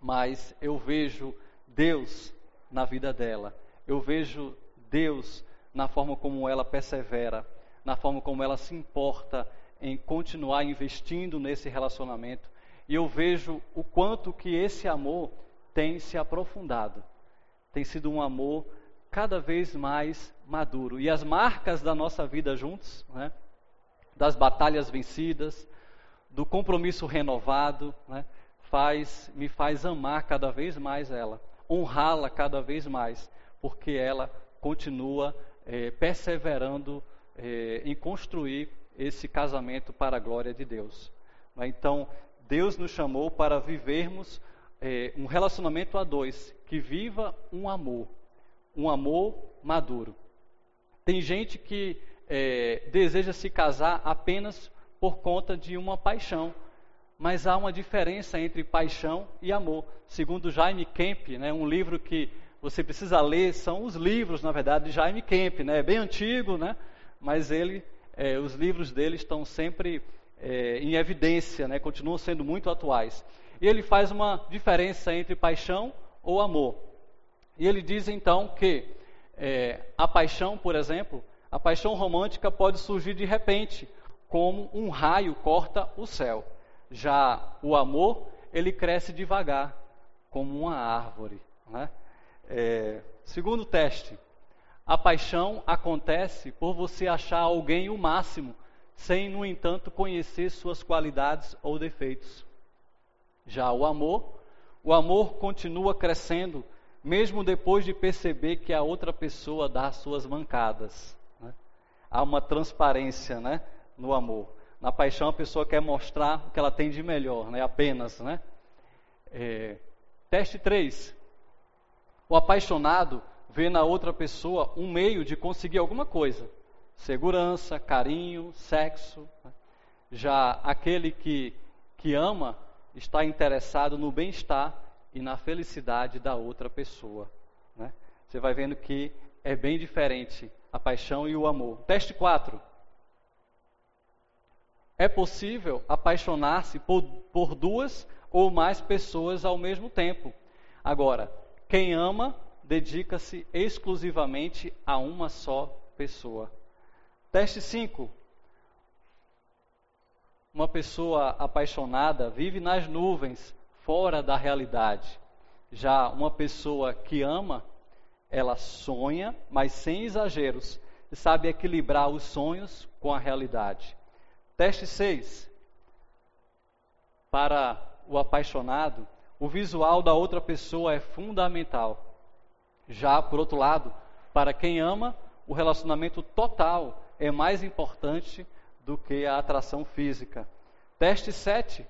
mas eu vejo Deus na vida dela, eu vejo Deus na forma como ela persevera, na forma como ela se importa em continuar investindo nesse relacionamento. E eu vejo o quanto que esse amor tem se aprofundado. Tem sido um amor cada vez mais maduro. E as marcas da nossa vida juntos, né, das batalhas vencidas, do compromisso renovado, né, faz, me faz amar cada vez mais ela, honrá-la cada vez mais, porque ela continua é, perseverando é, em construir esse casamento para a glória de Deus. Né. Então, Deus nos chamou para vivermos é, um relacionamento a dois, que viva um amor, um amor maduro. Tem gente que é, deseja se casar apenas por conta de uma paixão, mas há uma diferença entre paixão e amor. Segundo Jaime Kemp, né, um livro que você precisa ler, são os livros, na verdade, de Jaime Kemp, né, é bem antigo, né, mas ele, é, os livros dele estão sempre é, em evidência, né, continuam sendo muito atuais. E ele faz uma diferença entre paixão ou amor. E ele diz então que é, a paixão, por exemplo, a paixão romântica pode surgir de repente, como um raio corta o céu. Já o amor, ele cresce devagar, como uma árvore. Né? É, segundo teste, a paixão acontece por você achar alguém o máximo, sem, no entanto, conhecer suas qualidades ou defeitos. Já o amor, o amor continua crescendo mesmo depois de perceber que a outra pessoa dá suas mancadas. Né? Há uma transparência né, no amor. Na paixão, a pessoa quer mostrar o que ela tem de melhor, né, apenas. Né? É, teste 3. O apaixonado vê na outra pessoa um meio de conseguir alguma coisa: segurança, carinho, sexo. Né? Já aquele que, que ama está interessado no bem-estar e na felicidade da outra pessoa. Né? Você vai vendo que é bem diferente a paixão e o amor. Teste 4. É possível apaixonar-se por, por duas ou mais pessoas ao mesmo tempo. Agora, quem ama dedica-se exclusivamente a uma só pessoa. Teste 5. Uma pessoa apaixonada vive nas nuvens, fora da realidade. Já uma pessoa que ama, ela sonha, mas sem exageros, e sabe equilibrar os sonhos com a realidade. Teste 6. Para o apaixonado, o visual da outra pessoa é fundamental. Já, por outro lado, para quem ama, o relacionamento total é mais importante do que a atração física. Teste 7.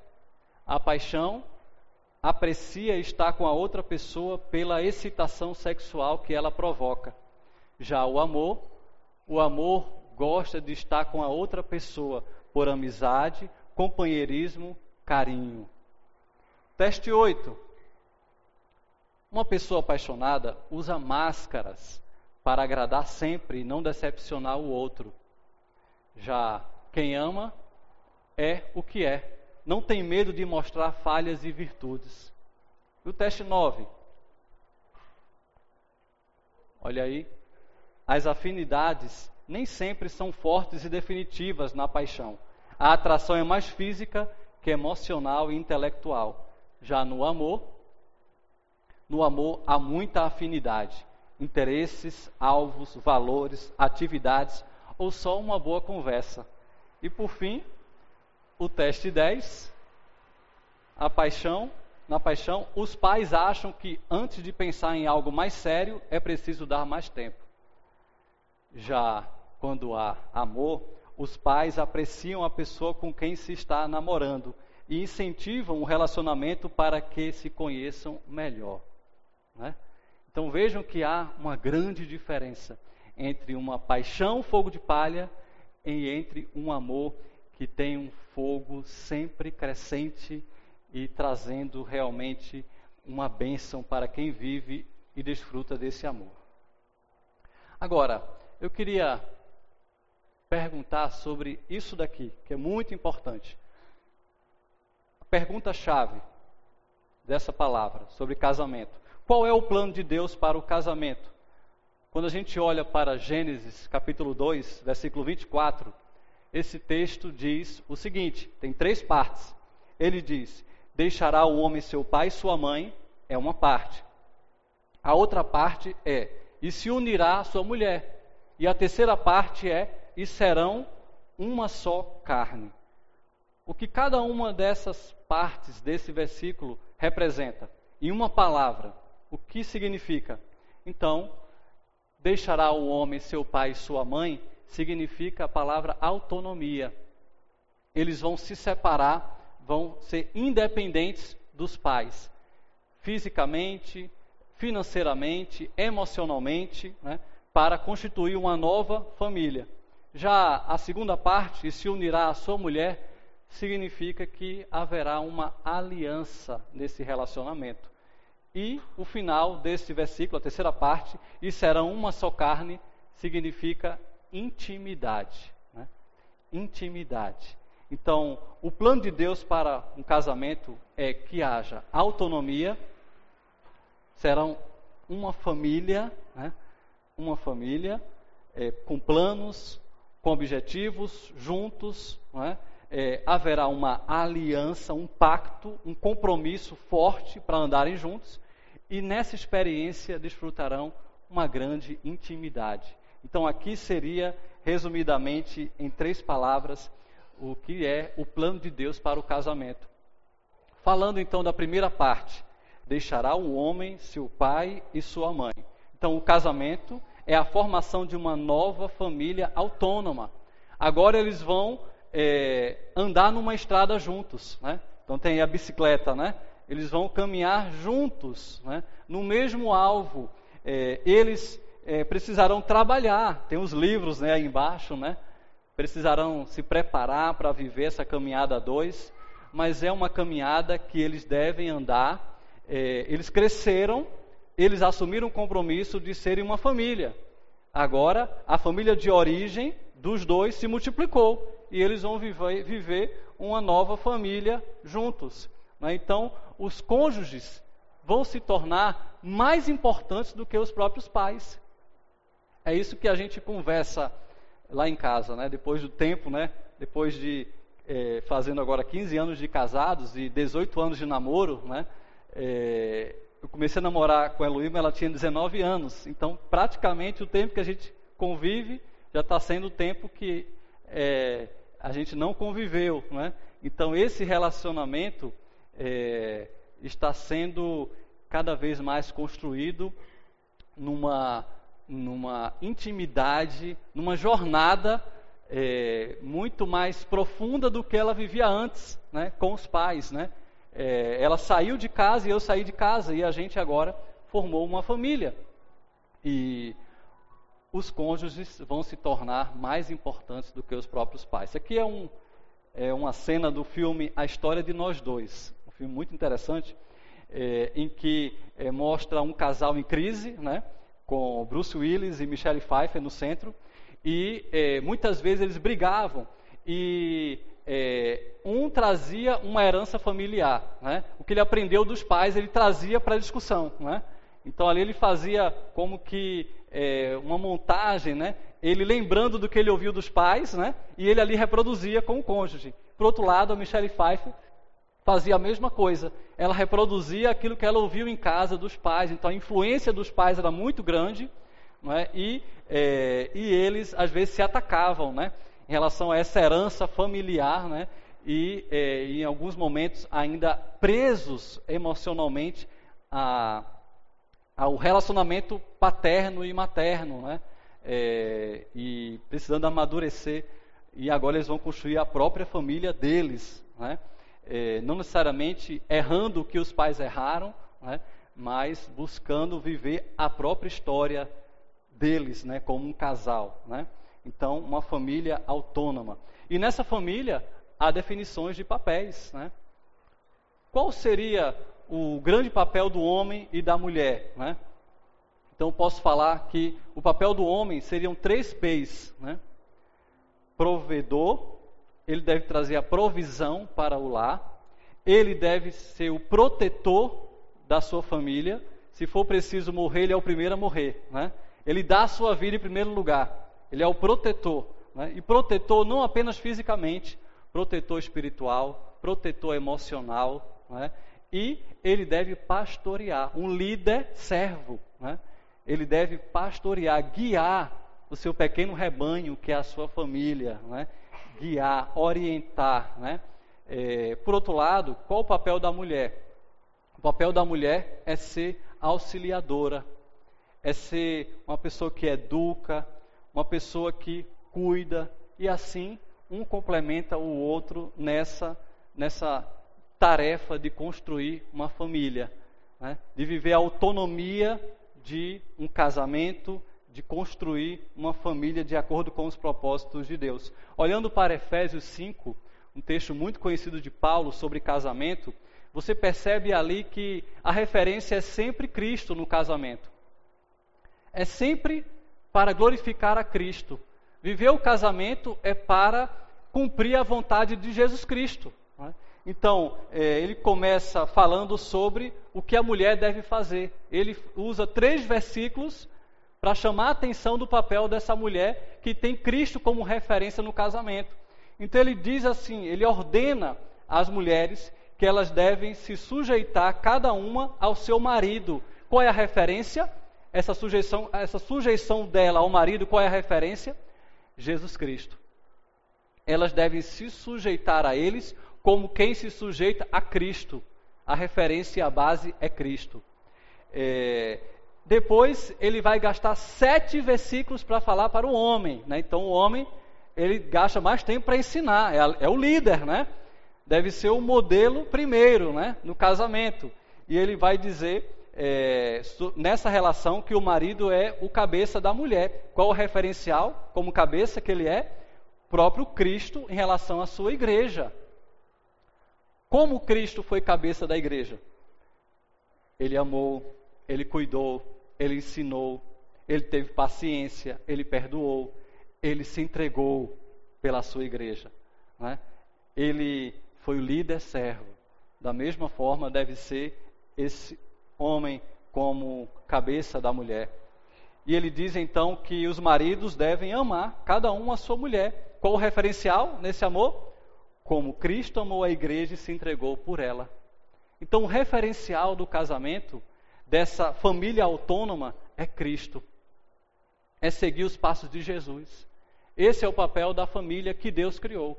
A paixão aprecia estar com a outra pessoa pela excitação sexual que ela provoca. Já o amor, o amor gosta de estar com a outra pessoa por amizade, companheirismo, carinho. Teste 8. Uma pessoa apaixonada usa máscaras para agradar sempre e não decepcionar o outro. Já quem ama é o que é não tem medo de mostrar falhas e virtudes. E o teste 9. Olha aí. As afinidades nem sempre são fortes e definitivas na paixão. A atração é mais física que emocional e intelectual. Já no amor, no amor há muita afinidade, interesses, alvos, valores, atividades ou só uma boa conversa. E por fim, o teste 10, a paixão. Na paixão, os pais acham que antes de pensar em algo mais sério, é preciso dar mais tempo. Já quando há amor, os pais apreciam a pessoa com quem se está namorando e incentivam o relacionamento para que se conheçam melhor. Né? Então vejam que há uma grande diferença entre uma paixão, fogo de palha, e entre um amor que tem um fogo sempre crescente e trazendo realmente uma bênção para quem vive e desfruta desse amor. Agora, eu queria perguntar sobre isso daqui, que é muito importante. A pergunta-chave dessa palavra sobre casamento. Qual é o plano de Deus para o casamento? Quando a gente olha para Gênesis capítulo 2, versículo 24, esse texto diz o seguinte: tem três partes. Ele diz: Deixará o homem seu pai e sua mãe, é uma parte. A outra parte é: E se unirá à sua mulher. E a terceira parte é: E serão uma só carne. O que cada uma dessas partes desse versículo representa? Em uma palavra, o que significa? Então, deixará o homem seu pai e sua mãe significa a palavra autonomia. Eles vão se separar, vão ser independentes dos pais, fisicamente, financeiramente, emocionalmente, né, para constituir uma nova família. Já a segunda parte, e se unirá à sua mulher, significa que haverá uma aliança nesse relacionamento. E o final desse versículo, a terceira parte, e serão uma só carne, significa intimidade. Né? Intimidade. Então, o plano de Deus para um casamento é que haja autonomia, serão uma família, né? uma família é, com planos, com objetivos, juntos, é? É, haverá uma aliança, um pacto, um compromisso forte para andarem juntos, e nessa experiência desfrutarão uma grande intimidade. Então, aqui seria, resumidamente, em três palavras, o que é o plano de Deus para o casamento. Falando então da primeira parte, deixará o homem seu pai e sua mãe. Então, o casamento é a formação de uma nova família autônoma. Agora eles vão é, andar numa estrada juntos, né? Então tem a bicicleta, né? Eles vão caminhar juntos, né? No mesmo alvo. É, eles é, precisarão trabalhar. Tem os livros né, aí embaixo, né? Precisarão se preparar para viver essa caminhada dois, mas é uma caminhada que eles devem andar. É, eles cresceram, eles assumiram o compromisso de serem uma família. Agora, a família de origem dos dois se multiplicou e eles vão viver, viver uma nova família juntos. Né? Então, os cônjuges vão se tornar mais importantes do que os próprios pais. É isso que a gente conversa lá em casa, né? Depois do tempo, né? Depois de é, fazendo agora 15 anos de casados e 18 anos de namoro, né? É, eu comecei a namorar com a Heloíma, ela tinha 19 anos. Então, praticamente o tempo que a gente convive já está sendo o tempo que é, a gente não conviveu, né? Então, esse relacionamento está sendo cada vez mais construído numa numa intimidade, numa jornada é, muito mais profunda do que ela vivia antes, né, com os pais, né? É, ela saiu de casa e eu saí de casa e a gente agora formou uma família e os cônjuges vão se tornar mais importantes do que os próprios pais. Isso aqui é, um, é uma cena do filme A História de Nós Dois, um filme muito interessante, é, em que é, mostra um casal em crise, né? Com Bruce Willis e Michelle Pfeiffer no centro, e é, muitas vezes eles brigavam e é, um trazia uma herança familiar, né? o que ele aprendeu dos pais ele trazia para a discussão, né? então ali ele fazia como que é, uma montagem, né? ele lembrando do que ele ouviu dos pais, né? e ele ali reproduzia com o cônjuge. Por outro lado, a Michelle Pfeiffer fazia a mesma coisa. Ela reproduzia aquilo que ela ouviu em casa dos pais. Então a influência dos pais era muito grande é? e, é, e eles às vezes se atacavam né? em relação a essa herança familiar né? e é, em alguns momentos ainda presos emocionalmente a, ao relacionamento paterno e materno. Né? É, e precisando amadurecer. E agora eles vão construir a própria família deles. Né? É, não necessariamente errando o que os pais erraram, né, mas buscando viver a própria história deles, né, como um casal. Né? Então, uma família autônoma. E nessa família há definições de papéis. Né? Qual seria o grande papel do homem e da mulher? Né? Então, posso falar que o papel do homem seriam três P's. Né? provedor, ele deve trazer a provisão para o lar, ele deve ser o protetor da sua família. Se for preciso morrer, ele é o primeiro a morrer. Né? Ele dá a sua vida em primeiro lugar. Ele é o protetor. Né? E protetor não apenas fisicamente, protetor espiritual, protetor emocional. Né? E ele deve pastorear. Um líder servo. Né? Ele deve pastorear, guiar o seu pequeno rebanho, que é a sua família. Né? Guiar, orientar. Né? É, por outro lado, qual o papel da mulher? O papel da mulher é ser auxiliadora, é ser uma pessoa que educa, uma pessoa que cuida e assim um complementa o outro nessa nessa tarefa de construir uma família, né? de viver a autonomia de um casamento, de construir uma família de acordo com os propósitos de Deus. Olhando para Efésios 5, um texto muito conhecido de Paulo sobre casamento, você percebe ali que a referência é sempre Cristo no casamento. É sempre para glorificar a Cristo. Viver o casamento é para cumprir a vontade de Jesus Cristo. É? Então, é, ele começa falando sobre o que a mulher deve fazer. Ele usa três versículos para chamar a atenção do papel dessa mulher que tem Cristo como referência no casamento. Então ele diz assim, ele ordena às mulheres que elas devem se sujeitar cada uma ao seu marido. Qual é a referência? Essa sujeição, essa sujeição dela ao marido, qual é a referência? Jesus Cristo. Elas devem se sujeitar a eles como quem se sujeita a Cristo. A referência e a base é Cristo. É, depois ele vai gastar sete versículos para falar para o homem. Né? Então o homem ele gasta mais tempo para ensinar, é, é, o líder, né? Deve ser o modelo primeiro, né? No casamento. E ele vai dizer é, nessa relação que o marido é o cabeça da mulher. Qual o referencial como cabeça que ele é? Próprio Cristo em relação à sua igreja. Como Cristo foi cabeça da igreja? Ele amou, ele cuidou, ele ensinou, ele teve paciência, ele perdoou, ele se entregou pela sua igreja. Né? Ele foi o líder servo. Da mesma forma, deve ser esse homem como cabeça da mulher. E ele diz então que os maridos devem amar cada um a sua mulher. Qual o referencial nesse amor? Como Cristo amou a igreja e se entregou por ela. Então, o referencial do casamento, dessa família autônoma, é Cristo. É seguir os passos de Jesus. Esse é o papel da família que Deus criou.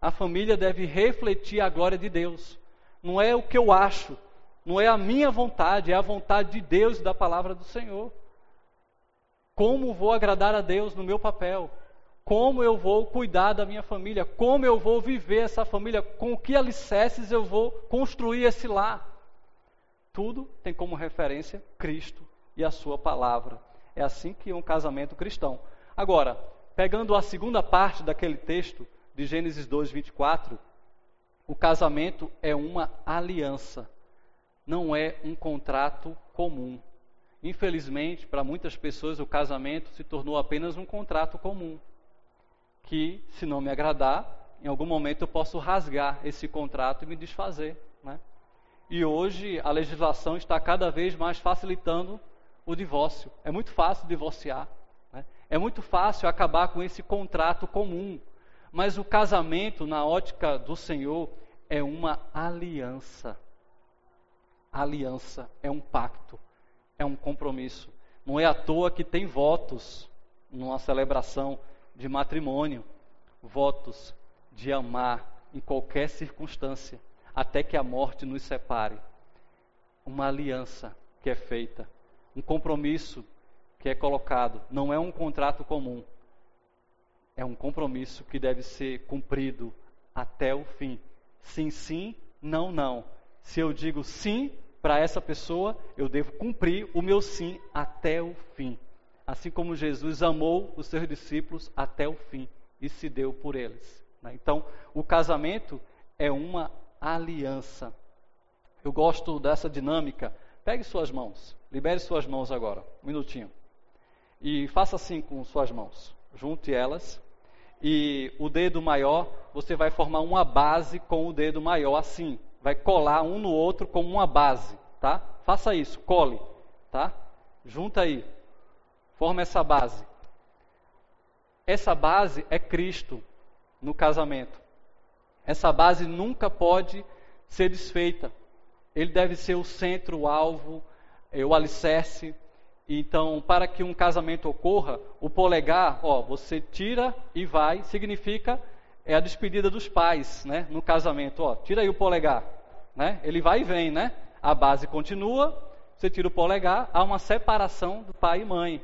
A família deve refletir a glória de Deus. Não é o que eu acho, não é a minha vontade, é a vontade de Deus e da palavra do Senhor. Como vou agradar a Deus no meu papel? Como eu vou cuidar da minha família? Como eu vou viver essa família? Com que alicerces eu vou construir esse lar? Tudo tem como referência Cristo e a sua palavra. É assim que é um casamento cristão. Agora, Pegando a segunda parte daquele texto de Gênesis 2, 24, o casamento é uma aliança, não é um contrato comum. Infelizmente, para muitas pessoas, o casamento se tornou apenas um contrato comum. Que, se não me agradar, em algum momento eu posso rasgar esse contrato e me desfazer. Né? E hoje a legislação está cada vez mais facilitando o divórcio. É muito fácil divorciar. É muito fácil acabar com esse contrato comum, mas o casamento, na ótica do Senhor, é uma aliança. Aliança é um pacto, é um compromisso. Não é à toa que tem votos numa celebração de matrimônio votos de amar em qualquer circunstância, até que a morte nos separe. Uma aliança que é feita, um compromisso que é colocado não é um contrato comum, é um compromisso que deve ser cumprido até o fim. Sim, sim, não, não. Se eu digo sim para essa pessoa, eu devo cumprir o meu sim até o fim. Assim como Jesus amou os seus discípulos até o fim e se deu por eles. Né? Então, o casamento é uma aliança. Eu gosto dessa dinâmica. Pegue suas mãos, libere suas mãos agora, um minutinho. E faça assim com suas mãos. Junte elas e o dedo maior, você vai formar uma base com o dedo maior assim. Vai colar um no outro como uma base, tá? Faça isso, cole, tá? Junta aí. Forma essa base. Essa base é Cristo no casamento. Essa base nunca pode ser desfeita. Ele deve ser o centro, o alvo, é, o alicerce. Então, para que um casamento ocorra, o polegar, ó, você tira e vai, significa é a despedida dos pais, né? No casamento, ó, tira aí o polegar, né? Ele vai e vem, né? A base continua, você tira o polegar, há uma separação do pai e mãe.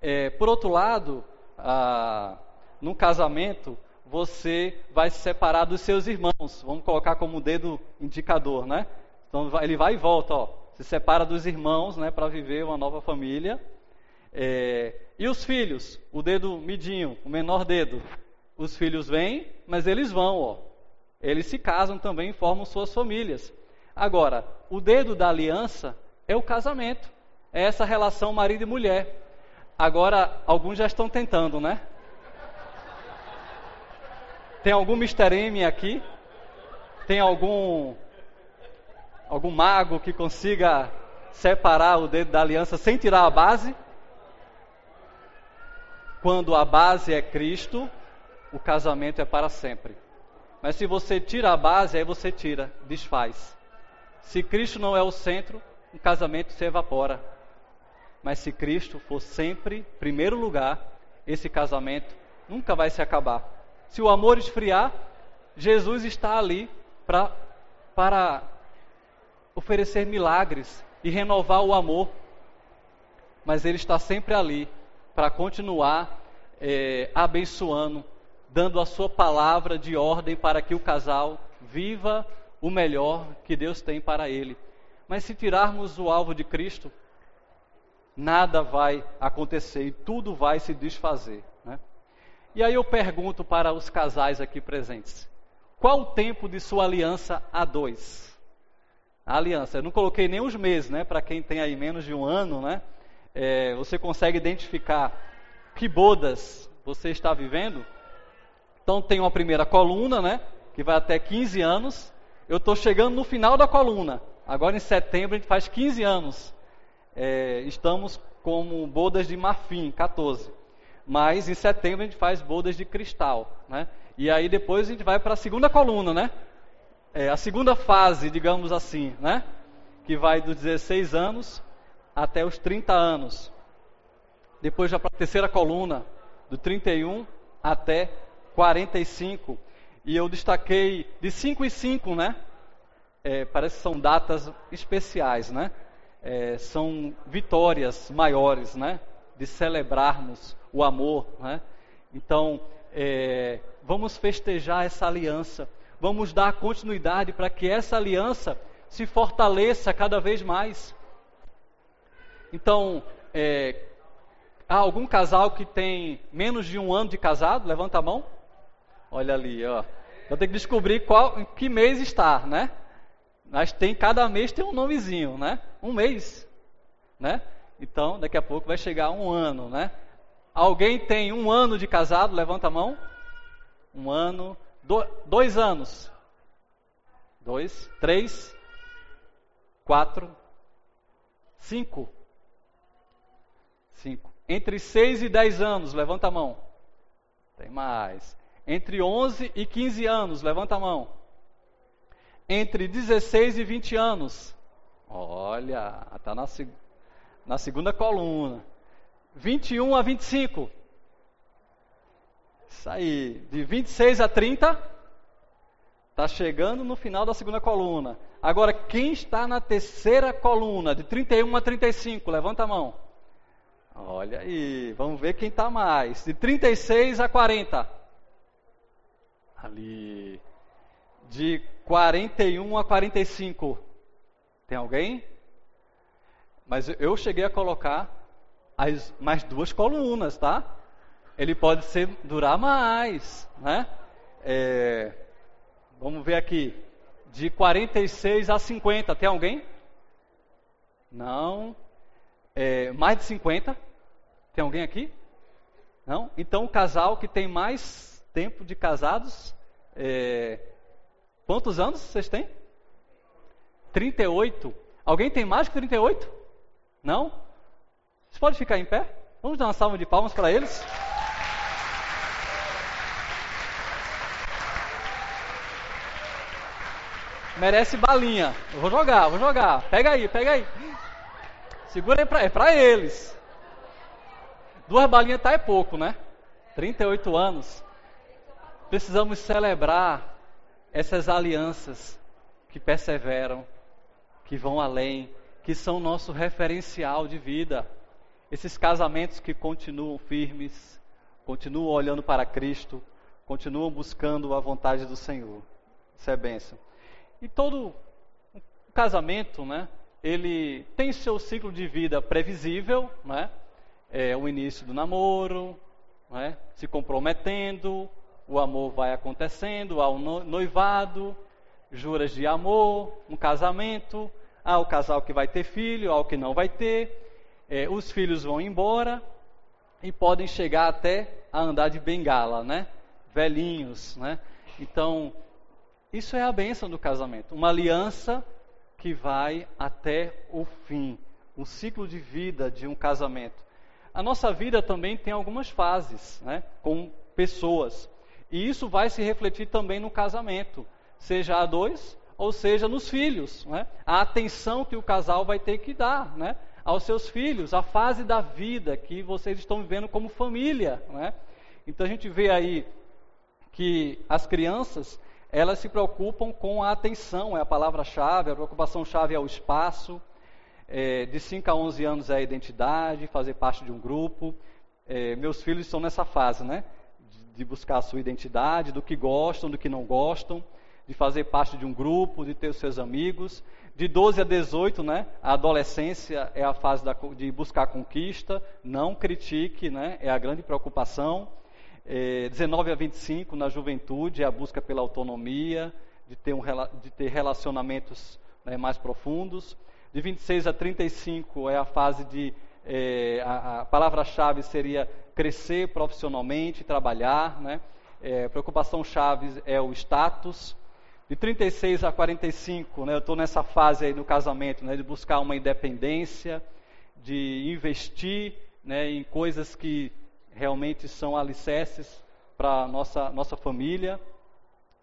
É, por outro lado, ah, no casamento, você vai se separar dos seus irmãos. Vamos colocar como dedo indicador, né? Então ele vai e volta, ó se separa dos irmãos né, para viver uma nova família. É, e os filhos, o dedo midinho, o menor dedo, os filhos vêm, mas eles vão, ó. Eles se casam também, formam suas famílias. Agora, o dedo da aliança é o casamento, é essa relação marido e mulher. Agora, alguns já estão tentando, né? Tem algum Mr. M aqui? Tem algum Algum mago que consiga separar o dedo da aliança sem tirar a base? Quando a base é Cristo, o casamento é para sempre. Mas se você tira a base, aí você tira, desfaz. Se Cristo não é o centro, o casamento se evapora. Mas se Cristo for sempre primeiro lugar, esse casamento nunca vai se acabar. Se o amor esfriar, Jesus está ali pra, para oferecer milagres e renovar o amor, mas Ele está sempre ali para continuar é, abençoando, dando a sua palavra de ordem para que o casal viva o melhor que Deus tem para ele. Mas se tirarmos o alvo de Cristo, nada vai acontecer e tudo vai se desfazer. E aí eu pergunto para os casais aqui presentes: qual o tempo de sua aliança a dois? a aliança. Eu não coloquei nem os meses, né? Para quem tem aí menos de um ano, né? É, você consegue identificar que bodas você está vivendo. Então tem uma primeira coluna, né? Que vai até 15 anos. Eu estou chegando no final da coluna. Agora em setembro a gente faz 15 anos. É, estamos como bodas de marfim, 14. Mas em setembro a gente faz bodas de cristal, né? E aí depois a gente vai para a segunda coluna, né? é, a segunda fase, digamos assim, né? Que vai dos 16 anos até os 30 anos. Depois já para a terceira coluna, do 31 até 45. E eu destaquei de 5 e 5, né? É, parece que são datas especiais, né? É, são vitórias maiores, né? De celebrarmos o amor, né? Então, é, vamos festejar essa aliança vamos dar continuidade para que essa aliança se fortaleça cada vez mais. Então, é, há algum casal que tem menos de um ano de casado? Levanta a mão. Olha ali, ó. Vou ter que descobrir qual, em que mês está, né? Mas tem cada mês tem um nomezinho, né? Um mês, né? Então, daqui a pouco vai chegar um ano, né? Alguém tem um ano de casado? Levanta a mão. Um ano. Do, dois anos. Dois, três, quatro, cinco. Cinco. Entre seis e dez anos, levanta a mão. Tem mais. Entre onze e quinze anos, levanta a mão. Entre 16 e 20 anos. Olha, está na, na segunda coluna. 21 a 25. Isso aí, de 26 a 30, está chegando no final da segunda coluna. Agora, quem está na terceira coluna, de 31 a 35, levanta a mão. Olha aí, vamos ver quem está mais. De 36 a 40. Ali. De 41 a 45. Tem alguém? Mas eu cheguei a colocar as mais duas colunas, tá? ele pode ser, durar mais, né? É, vamos ver aqui, de 46 a 50, tem alguém? Não. É, mais de 50? Tem alguém aqui? Não? Então, o casal que tem mais tempo de casados, é... quantos anos vocês têm? 38. Alguém tem mais que 38? Não? Você pode ficar em pé? Vamos dar uma salva de palmas para eles? Merece balinha. Eu vou jogar, vou jogar. Pega aí, pega aí. Segura aí, pra, é para eles. Duas balinhas tá é pouco, né? 38 anos. Precisamos celebrar essas alianças que perseveram, que vão além, que são nosso referencial de vida. Esses casamentos que continuam firmes, continuam olhando para Cristo, continuam buscando a vontade do Senhor. Isso é bênção. E todo casamento, né, ele tem seu ciclo de vida previsível, né? É o início do namoro, né? se comprometendo, o amor vai acontecendo, há um noivado, juras de amor, um casamento, há o casal que vai ter filho, há o que não vai ter, é, os filhos vão embora e podem chegar até a andar de bengala, né? Velhinhos, né? Então, isso é a bênção do casamento, uma aliança que vai até o fim, um ciclo de vida de um casamento. A nossa vida também tem algumas fases, né, com pessoas, e isso vai se refletir também no casamento, seja a dois ou seja nos filhos, né? a atenção que o casal vai ter que dar, né? Aos seus filhos, a fase da vida que vocês estão vivendo como família, né? Então a gente vê aí que as crianças elas se preocupam com a atenção, é a palavra-chave, a preocupação-chave é o espaço. É, de 5 a 11 anos é a identidade, fazer parte de um grupo. É, meus filhos estão nessa fase, né? De buscar a sua identidade, do que gostam, do que não gostam, de fazer parte de um grupo, de ter os seus amigos. De 12 a 18, né? A adolescência é a fase da, de buscar conquista. Não critique, né? É a grande preocupação. É, 19 a 25 na juventude é a busca pela autonomia, de ter, um, de ter relacionamentos né, mais profundos. De 26 a 35 é a fase de. É, a, a palavra-chave seria crescer profissionalmente, trabalhar. Né? É, Preocupação-chave é o status. De 36 a 45, né, eu estou nessa fase aí no casamento, né, de buscar uma independência, de investir né, em coisas que realmente são alicerces para a nossa, nossa família.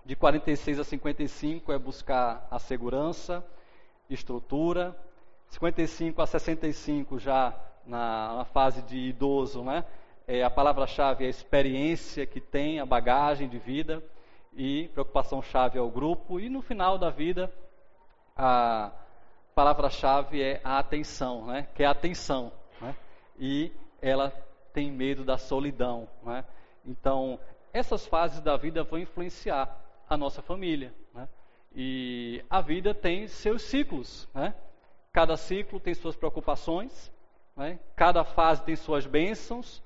De 46 a 55 é buscar a segurança, estrutura. 55 a 65 já na, na fase de idoso, né? É, a palavra-chave é a experiência que tem, a bagagem de vida e preocupação-chave é o grupo. E no final da vida, a palavra-chave é a atenção, né? que é a atenção. Né? E ela tem medo da solidão. Né? Então, essas fases da vida vão influenciar a nossa família. Né? E a vida tem seus ciclos. Né? Cada ciclo tem suas preocupações, né? cada fase tem suas bênçãos,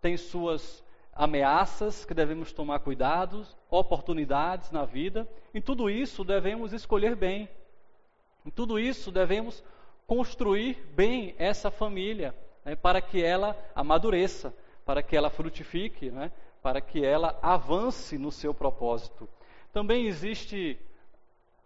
tem suas ameaças que devemos tomar cuidado, oportunidades na vida. Em tudo isso devemos escolher bem. Em tudo isso devemos construir bem essa família né, para que ela amadureça, para que ela frutifique, né, para que ela avance no seu propósito. Também existe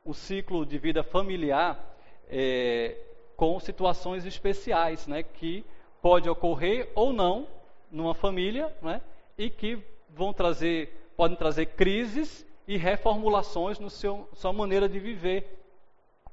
o ciclo de vida familiar é, com situações especiais, né, que pode ocorrer ou não numa família, né, e que vão trazer, podem trazer crises e reformulações seu sua maneira de viver,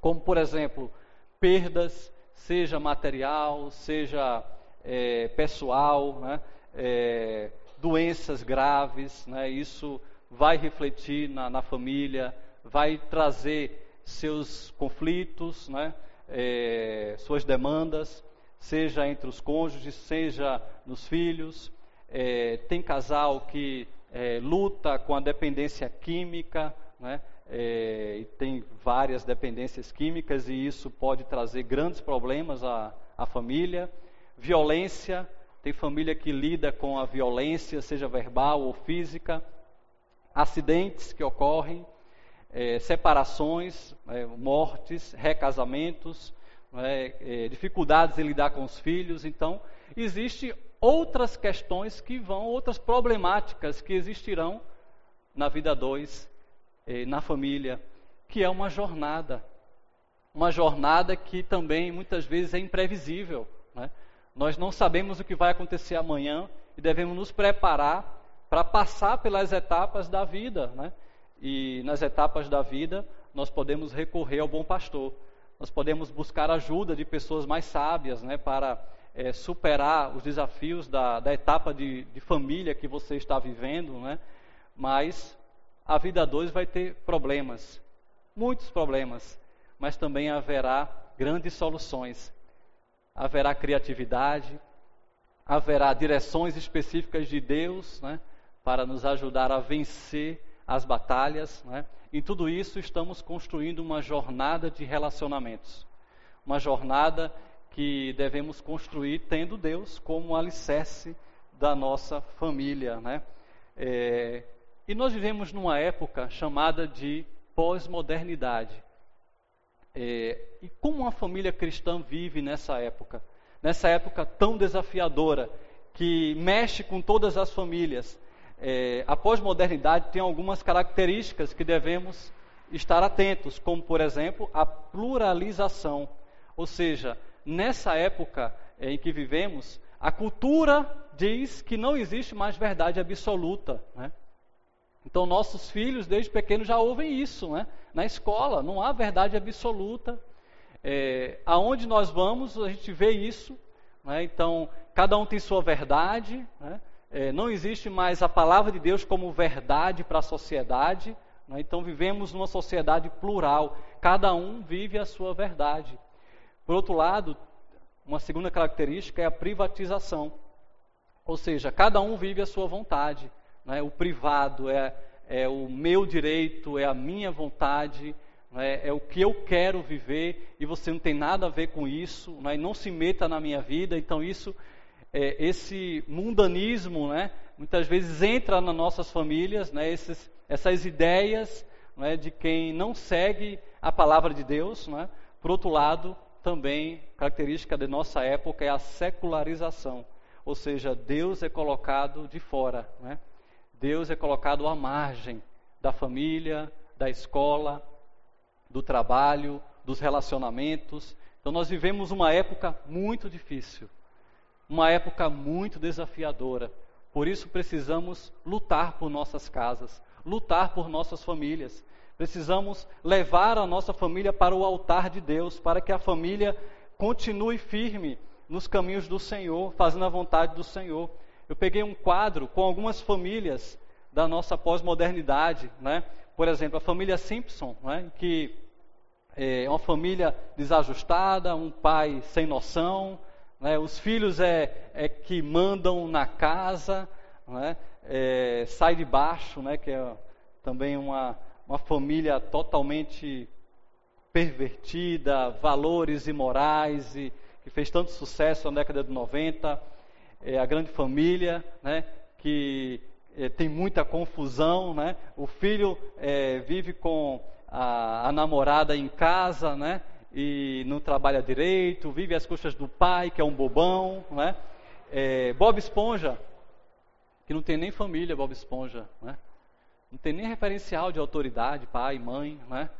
como por exemplo perdas, seja material, seja é, pessoal, né? é, doenças graves, né? isso vai refletir na, na, família, vai trazer seus conflitos, né? É, suas demandas, seja entre os cônjuges, seja nos filhos. É, tem casal que é, luta com a dependência química, né? É, tem várias dependências químicas e isso pode trazer grandes problemas à, à família violência, tem família que lida com a violência, seja verbal ou física, acidentes que ocorrem, é, separações, é, mortes, recasamentos, é, é, dificuldades em lidar com os filhos. Então, existem outras questões que vão, outras problemáticas que existirão na vida dois, eh, na família, que é uma jornada. Uma jornada que também muitas vezes é imprevisível. Né? Nós não sabemos o que vai acontecer amanhã e devemos nos preparar para passar pelas etapas da vida. Né? E nas etapas da vida, nós podemos recorrer ao bom pastor. Nós podemos buscar ajuda de pessoas mais sábias né, para é, superar os desafios da, da etapa de, de, família que você está vivendo. Né? Mas a vida dois vai ter problemas, muitos problemas, mas também haverá grandes soluções. Haverá criatividade, haverá direções específicas de Deus né, para nos ajudar a vencer as batalhas. Né? Em tudo isso, estamos construindo uma jornada de relacionamentos. Uma jornada que devemos construir tendo Deus como alicerce da nossa família. Né? É, e nós vivemos numa época chamada de pós-modernidade. É, e como uma família cristã vive nessa época? Nessa época tão desafiadora, que mexe com todas as famílias, é, a pós-modernidade tem algumas características que devemos estar atentos, como, por exemplo, a pluralização. Ou seja, nessa época é, em que vivemos, a cultura diz que não existe mais verdade absoluta. Né? Então, nossos filhos, desde pequenos, já ouvem isso né? na escola. Não há verdade absoluta. É, aonde nós vamos, a gente vê isso. Né? Então, cada um tem sua verdade. Né? é, não existe mais a palavra de Deus como verdade para a sociedade. Né? Então vivemos numa sociedade plural, cada um vive a sua verdade. Por outro lado, uma segunda característica é a privatização, ou seja, cada um vive a sua vontade. Né? O privado é, é o meu direito, é a minha vontade, é, é, o que eu quero viver e você não tem nada a ver com isso, né? não se meta na minha vida. Então, isso é, esse mundanismo, né, muitas vezes entra nas nossas famílias, né, esses, essas ideias né, de quem não segue a palavra de Deus. Né. Por outro lado, também característica de nossa época é a secularização, ou seja, Deus é colocado de fora, né. Deus é colocado à margem da família, da escola, do trabalho, dos relacionamentos. Então nós vivemos uma época muito difícil uma época muito desafiadora. Por isso precisamos lutar por nossas casas, lutar por nossas famílias. Precisamos levar a nossa família para o altar de Deus, para que a família continue firme nos caminhos do Senhor, fazendo a vontade do Senhor. Eu peguei um quadro com algumas famílias da nossa pós-modernidade, né? Por exemplo, a família Simpson, né? que é uma família desajustada, um pai sem noção, né? Os filhos é, é que mandam na casa, né? é, sai de baixo, né? que é também uma, uma família totalmente pervertida, valores imorais, e que fez tanto sucesso na década de 90. É, a grande família, né? que é, tem muita confusão. Né? O filho é, vive com a, a namorada em casa, né? e não trabalha direito, vive às custas do pai, que é um bobão, não é? Bob Esponja, que não tem nem família, Bob Esponja, não, é? Não tem nem referencial de autoridade, pai, mãe, não é?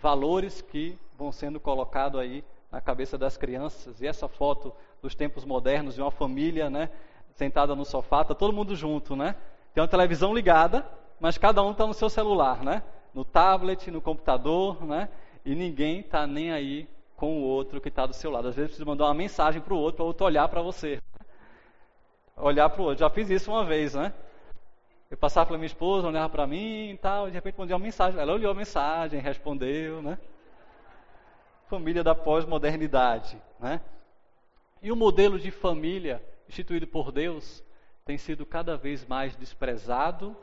valores que vão sendo colocados aí na cabeça das crianças. E essa foto dos tempos modernos de uma família, né, sentada no sofá, tá todo mundo junto, né? Tem uma televisão ligada, mas cada um está no seu celular, né? No tablet, no computador, né? e ninguém está nem aí com o outro que está do seu lado. Às vezes precisa mandar uma mensagem para o outro, para o outro olhar para você. Olhar para o outro. Já fiz isso uma vez, né? Eu passava pela minha esposa, olhava para mim e tal, e de repente mandei uma mensagem. Ela olhou a mensagem, respondeu, né? Família da pós-modernidade, né? E o modelo de família instituído por Deus tem sido cada vez mais desprezado,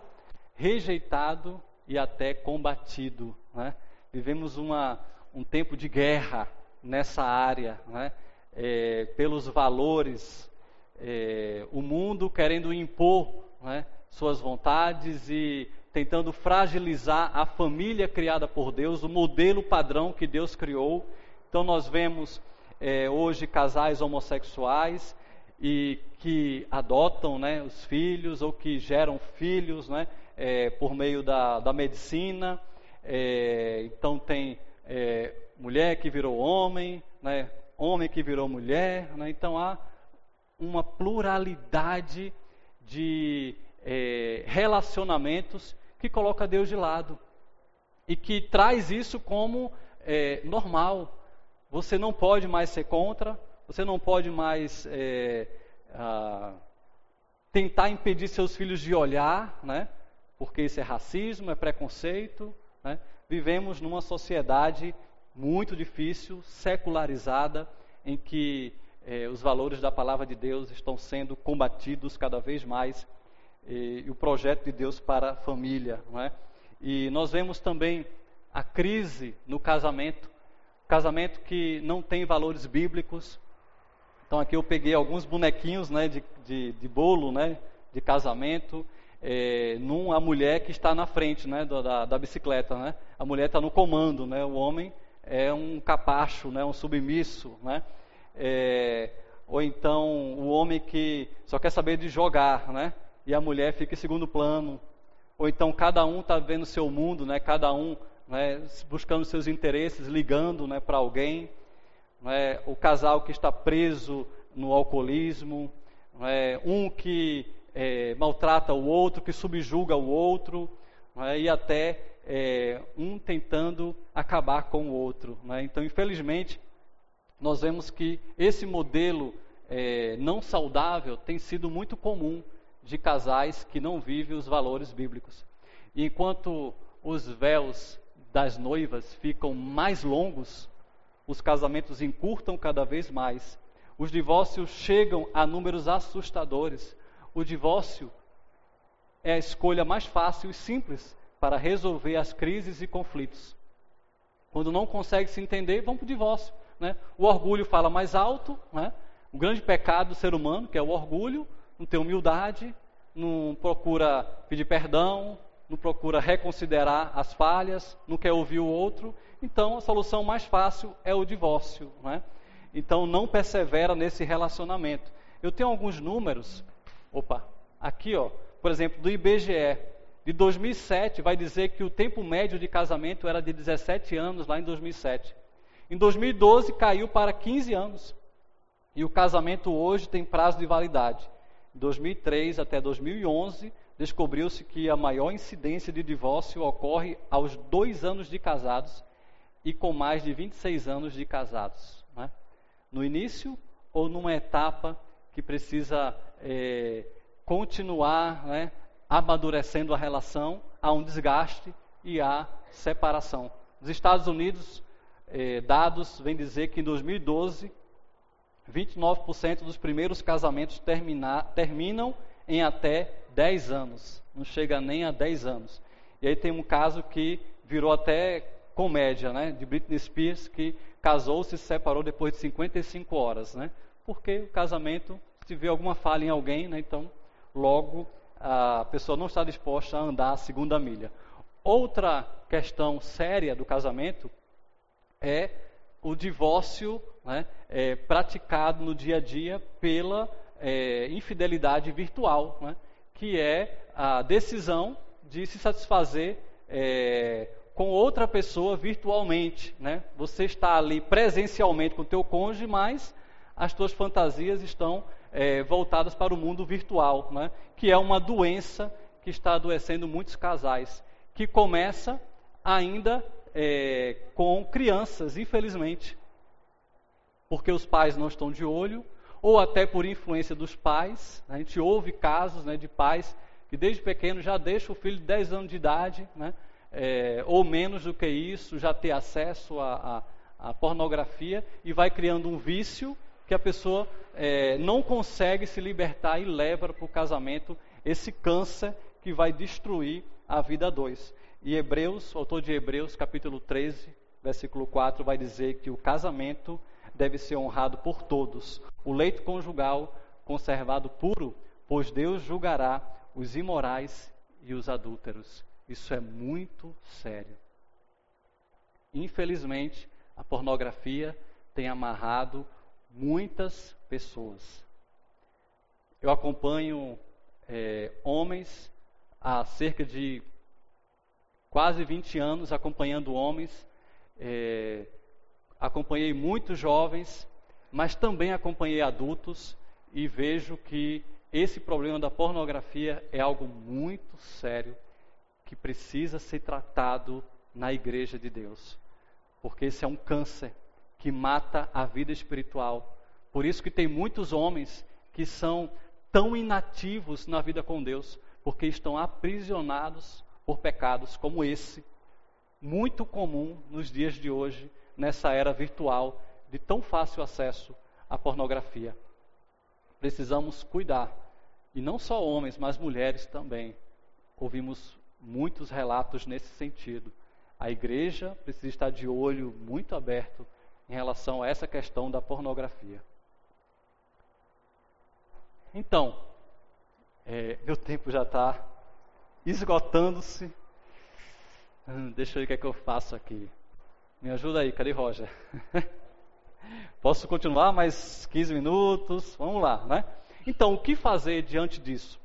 rejeitado e até combatido, né? vivemos uma, um tempo de guerra nessa área, né? é, pelos valores, é, o mundo querendo impor né, suas vontades e tentando fragilizar a família criada por Deus, o modelo padrão que Deus criou. Então nós vemos é, hoje casais homossexuais e que adotam né, os filhos ou que geram filhos né, é, por meio da, da medicina. É, então tem é, mulher que virou homem, né, homem que virou mulher. Né, então há uma pluralidade de é, relacionamentos que coloca Deus de lado e que traz isso como é, normal. Você não pode mais ser contra, você não pode mais é, ah, tentar impedir seus filhos de olhar, né? porque isso é racismo, é preconceito. Né? Vivemos numa sociedade muito difícil, secularizada, em que eh, os valores da palavra de Deus estão sendo combatidos cada vez mais e, e o projeto de Deus para a família. Não é? E nós vemos também a crise no casamento, casamento que não tem valores bíblicos. Então aqui eu peguei alguns bonequinhos né, de, de, de bolo, né, de casamento, é, num, a mulher que está na frente né, da, da bicicleta. Né? A mulher está no comando, né? o homem é um capacho, né, um submisso. Né? É, ou então o homem que só quer saber de jogar, né? E a mulher fica em segundo plano. Ou então cada um está vendo seu mundo, né? cada um né, buscando seus interesses, ligando né, para alguém. Né, o casal que está preso no alcoolismo, né, um que é, maltrata o outro, que subjuga o outro, né, e até é, um tentando acabar com o outro. Né. Então, infelizmente, nós vemos que esse modelo é, não saudável tem sido muito comum de casais que não vivem os valores bíblicos. Enquanto os véus das noivas ficam mais longos, os casamentos encurtam cada vez mais, os divórcios chegam a números assustadores. O divórcio é a escolha mais fácil e simples para resolver as crises e conflitos. Quando não consegue se entender, vão para o divórcio. Né? O orgulho fala mais alto, né? o grande pecado do ser humano, que é o orgulho, não tem humildade, não procura pedir perdão, não procura reconsiderar as falhas, não quer ouvir o outro. Então, a solução mais fácil é o divórcio. Né? Então, não persevera nesse relacionamento. Eu tenho alguns números, opa, aqui, ó, por exemplo, do IBGE. De 2007, vai dizer que o tempo médio de casamento era de 17 anos, lá em 2007. Em 2012, caiu para 15 anos. E o casamento hoje tem prazo de validade. 2003 até 2011, descobriu-se que a maior incidência de divórcio ocorre aos dois anos de casados e com mais de 26 anos de casados. Né? No início ou numa etapa que precisa é, continuar né, amadurecendo a relação, há um desgaste e há separação. Nos Estados Unidos, é, dados vêm dizer que em 2012 29% dos primeiros casamentos termina, terminam em até 10 anos. Não chega nem a 10 anos. E aí tem um caso que virou até comédia, né? De Britney Spears, que casou-se e se separou depois de 55 horas, né? Porque o casamento, se vê alguma falha em alguém, né? Então, logo a pessoa não está disposta a andar a segunda milha. Outra questão séria do casamento é o divórcio né, é, praticado no dia a dia pela é, infidelidade virtual, né, que é a decisão de se satisfazer é, com outra pessoa virtualmente. Né? Você está ali presencialmente com o teu cônjuge, mas as tuas fantasias estão é, voltadas para o mundo virtual, né? que é uma doença que está adoecendo muitos casais, que começa ainda é, com crianças, infelizmente, porque os pais não estão de olho, ou até por influência dos pais. A gente ouve casos né, de pais que desde pequeno já deixam o filho de 10 anos de idade, né, é, ou menos do que isso, já ter acesso à, pornografia e vai criando um vício que a pessoa é, não consegue se libertar e leva para o casamento esse câncer que vai destruir a vida a dois. E Hebreus, o autor de Hebreus, capítulo 13, versículo 4, vai dizer que o casamento deve ser honrado por todos, o leito conjugal conservado puro, pois Deus julgará os imorais e os adúlteros. Isso é muito sério. Infelizmente, a pornografia tem amarrado muitas pessoas. eu acompanho é, homens há cerca de quase 20 anos acompanhando homens. É, acompanhei muitos jovens, mas também acompanhei adultos e vejo que esse problema da pornografia é algo muito sério que precisa ser tratado na igreja de Deus. Porque esse é um câncer que mata a vida espiritual. Por isso que tem muitos homens que são tão inativos na vida com Deus, porque estão aprisionados por pecados como esse, muito comum nos dias de hoje, nessa era virtual de tão fácil acesso à pornografia. Precisamos cuidar, e não só homens, mas mulheres também. Ouvimos muitos relatos nesse sentido. A igreja precisa estar de olho muito aberto em relação a essa questão da pornografia. Então, é, meu tempo já está esgotando-se. Hum, deixa eu ver o que é que eu faço aqui. Me ajuda aí, cadê Roger? Posso continuar mais 15 minutos? Vamos lá, né? Então, o que fazer diante disso?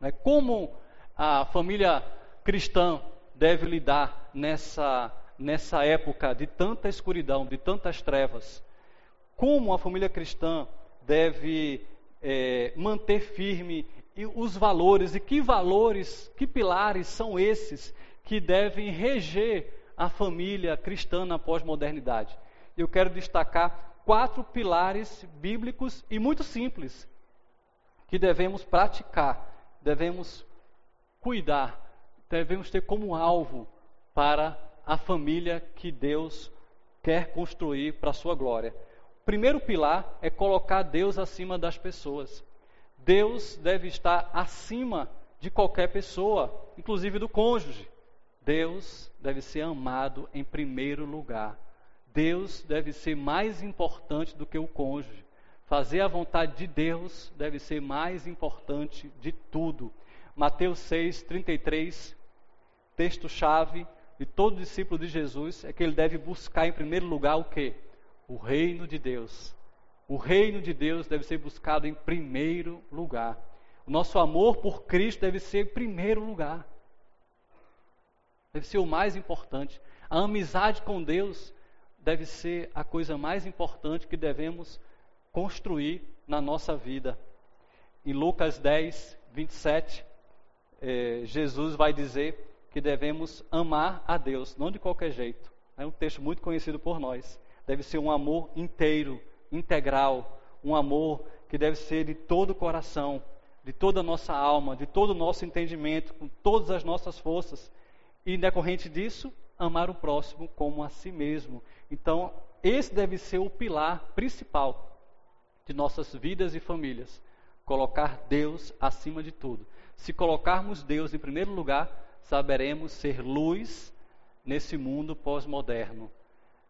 Né, como a família cristã deve lidar nessa, nessa época de tanta escuridão, de tantas trevas? Como a família cristã deve é, manter firme os valores e que valores, que pilares são esses que devem reger a família cristã na pós-modernidade. Eu quero destacar quatro pilares bíblicos e muito simples que devemos praticar, devemos cuidar, devemos ter como alvo para a família que Deus quer construir para a sua glória primeiro pilar é colocar Deus acima das pessoas. Deus deve estar acima de qualquer pessoa, inclusive do cônjuge. Deus deve ser amado em primeiro lugar. Deus deve ser mais importante do que o cônjuge. Fazer a vontade de Deus deve ser mais importante de tudo. Mateus 6, 33, texto-chave de todo discípulo de Jesus é que ele deve buscar em primeiro lugar o quê? o reino de Deus. O reino de Deus deve ser buscado em primeiro lugar. O nosso amor por Cristo deve ser em primeiro lugar. Deve ser o mais importante. A amizade com Deus deve ser a coisa mais importante que devemos construir na nossa vida. Em Lucas 10, 27, eh, Jesus vai dizer que devemos amar a Deus, não de qualquer jeito. É um texto muito conhecido por nós deve ser um amor inteiro, integral, um amor que deve ser de todo o coração, de toda a nossa alma, de todo o nosso entendimento, com todas as nossas forças. E decorrente disso, amar o próximo como a si mesmo. Então, esse deve ser o pilar principal de nossas vidas e famílias. Colocar Deus acima de tudo. Se colocarmos Deus em primeiro lugar, saberemos ser luz nesse mundo pós-moderno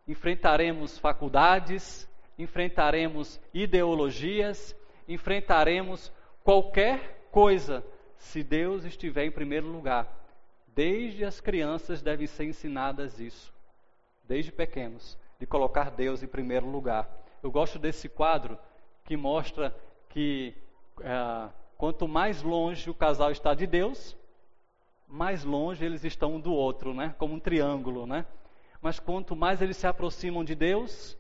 enfrentaremos faculdades, enfrentaremos ideologias, enfrentaremos qualquer coisa se Deus estiver em primeiro lugar. Desde as crianças devem ser ensinadas isso, desde pequenos, de colocar Deus em primeiro lugar. Eu gosto desse quadro que mostra que é, quanto mais longe o casal está de Deus, mais longe eles estão um do outro, né? Como um triângulo, né? mas quanto mais eles se aproximam de Deus,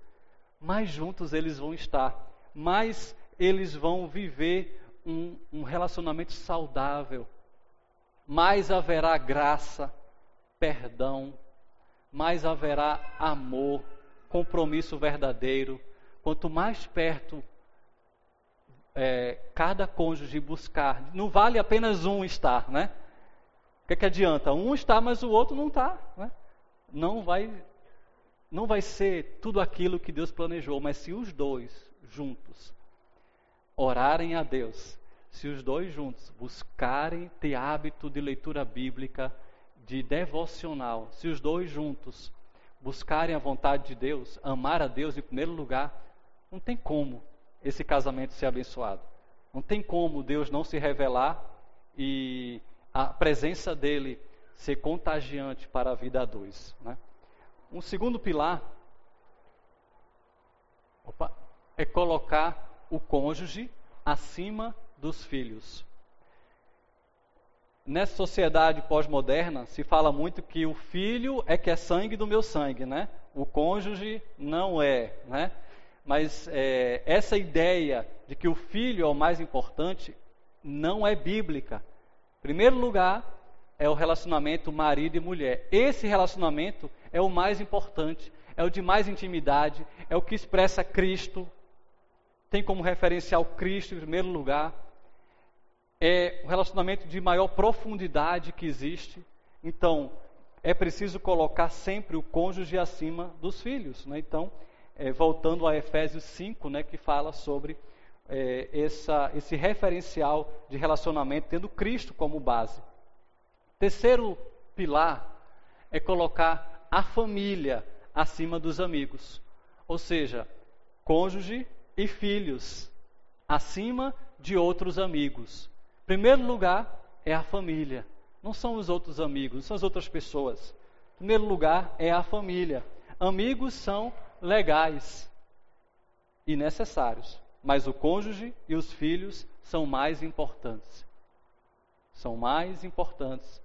mais juntos eles vão estar, mais eles vão viver um, um relacionamento saudável, mais haverá graça, perdão, mais haverá amor, compromisso verdadeiro. Quanto mais perto é, cada cônjuge buscar, não vale apenas um estar, né? O que, que adianta? Um está, mas o outro não está, né? não vai não vai ser tudo aquilo que Deus planejou, mas se os dois juntos orarem a Deus, se os dois juntos buscarem ter hábito de leitura bíblica, de devocional, se os dois juntos buscarem a vontade de Deus, amar a Deus em primeiro lugar, não tem como esse casamento ser abençoado. Não tem como Deus não se revelar e a presença dele ser contagiante para a vida a dois. Né? Um segundo pilar opa, é colocar o cônjuge acima dos filhos. Nessa sociedade pós-moderna, se fala muito que o filho é que é sangue do meu sangue, né? O cônjuge não é, né? Mas é, essa ideia de que o filho é o mais importante não é bíblica. Em primeiro lugar, é o relacionamento marido e mulher. Esse relacionamento é o mais importante, é o de mais intimidade, é o que expressa Cristo, tem como referencial Cristo em primeiro lugar. É o relacionamento de maior profundidade que existe. Então, é preciso colocar sempre o cônjuge acima dos filhos. Né? Então, é, voltando a Efésios 5, né, que fala sobre é, essa, esse referencial de relacionamento tendo Cristo como base. Terceiro pilar é colocar a família acima dos amigos, ou seja, cônjuge e filhos acima de outros amigos. Primeiro lugar é a família, não são os outros amigos, não são as outras pessoas. Primeiro lugar é a família. Amigos são legais e necessários, mas o cônjuge e os filhos são mais importantes. São mais importantes.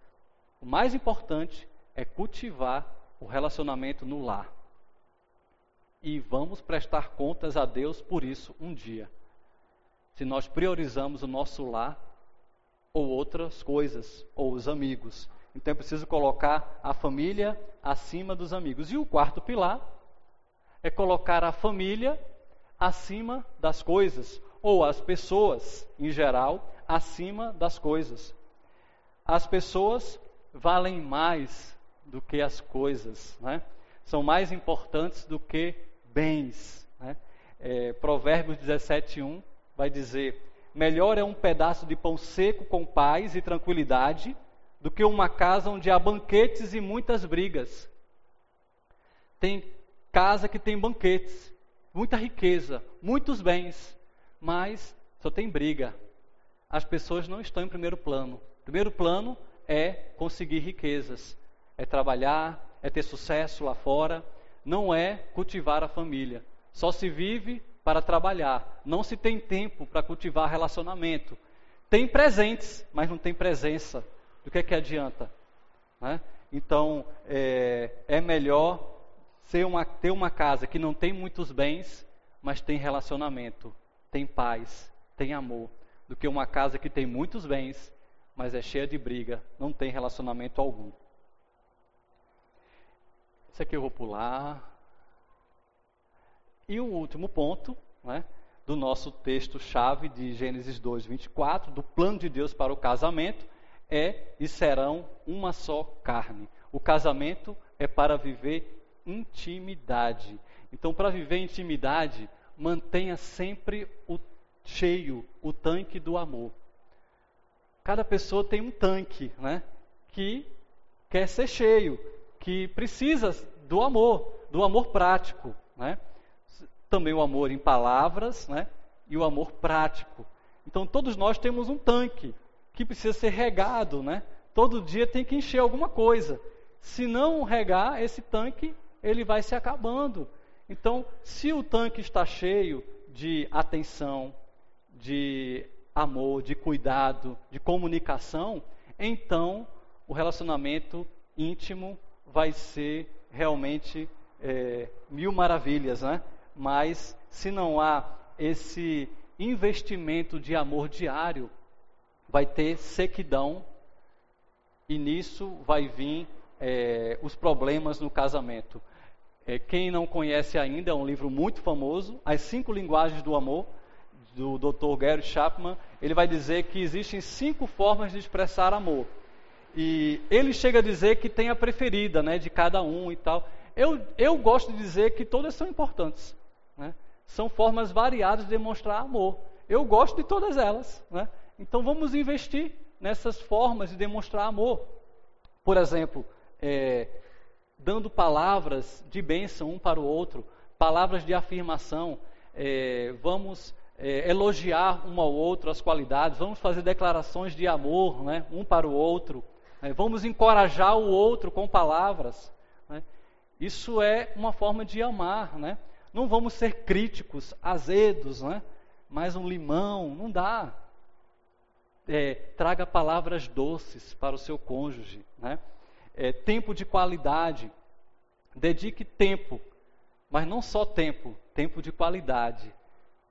O mais importante é cultivar o relacionamento no lar. E vamos prestar contas a Deus por isso um dia. Se nós priorizamos o nosso lar ou outras coisas, ou os amigos. Então é preciso colocar a família acima dos amigos. E o quarto pilar é colocar a família acima das coisas, ou as pessoas, em geral, acima das coisas. As pessoas valem mais do que as coisas, né? são mais importantes do que bens. Né? É, Provérbios 17,1 vai dizer: Melhor é um pedaço de pão seco com paz e tranquilidade do que uma casa onde há banquetes e muitas brigas. Tem casa que tem banquetes, muita riqueza, muitos bens, mas só tem briga. As pessoas não estão em primeiro plano. Primeiro plano é conseguir riquezas, é trabalhar, é ter sucesso lá fora, não é cultivar a família. Só se vive para trabalhar, não se tem tempo para cultivar relacionamento. Tem presentes, mas não tem presença. Do que é que adianta? Né? Então, é, é melhor uma, ter uma casa que não tem muitos bens, mas tem relacionamento, tem paz, tem amor, do que uma casa que tem muitos bens, mas é cheia de briga, não tem relacionamento algum. Isso aqui eu vou pular. E o último ponto, né, do nosso texto-chave de Gênesis 2, 24, do plano de Deus para o casamento, é e serão uma só carne. O casamento é para viver intimidade. Então, para viver intimidade, mantenha sempre o cheio, o tanque do amor. Cada pessoa tem um tanque, né? Que quer ser cheio, que precisa do amor, do amor prático, né? Também o amor em palavras, né? E o amor prático. Então todos nós temos um tanque que precisa ser regado, né? Todo dia tem que encher alguma coisa. Se não regar esse tanque, ele vai se acabando. Então, se o tanque está cheio de atenção, de amor, de cuidado, de comunicação, então o relacionamento íntimo vai ser realmente é, mil maravilhas, né? Mas se não há esse investimento de amor diário, vai ter sequidão e nisso vai vir é, os problemas no casamento. É, quem não conhece ainda, é um livro muito famoso, As Cinco Linguagens do Amor, do Dr. Gary Chapman. Ele vai dizer que existem cinco formas de expressar amor. E ele chega a dizer que tem a preferida né, de cada um e tal. Eu, eu gosto de dizer que todas são importantes. Né? São formas variadas de demonstrar amor. Eu gosto de todas elas. Né? Então vamos investir nessas formas de demonstrar amor. Por exemplo, é, dando palavras de bênção um para o outro, palavras de afirmação, é, vamos é, elogiar um ao outro as qualidades, vamos fazer declarações de amor né, um para o outro, né, vamos encorajar o outro com palavras. Né. Isso é uma forma de amar. Né. Não vamos ser críticos, azedos, né, mais um limão, não dá. é, traga palavras doces para o seu cônjuge. Né? É, tempo de qualidade. Dedique tempo, mas não só tempo, tempo de qualidade.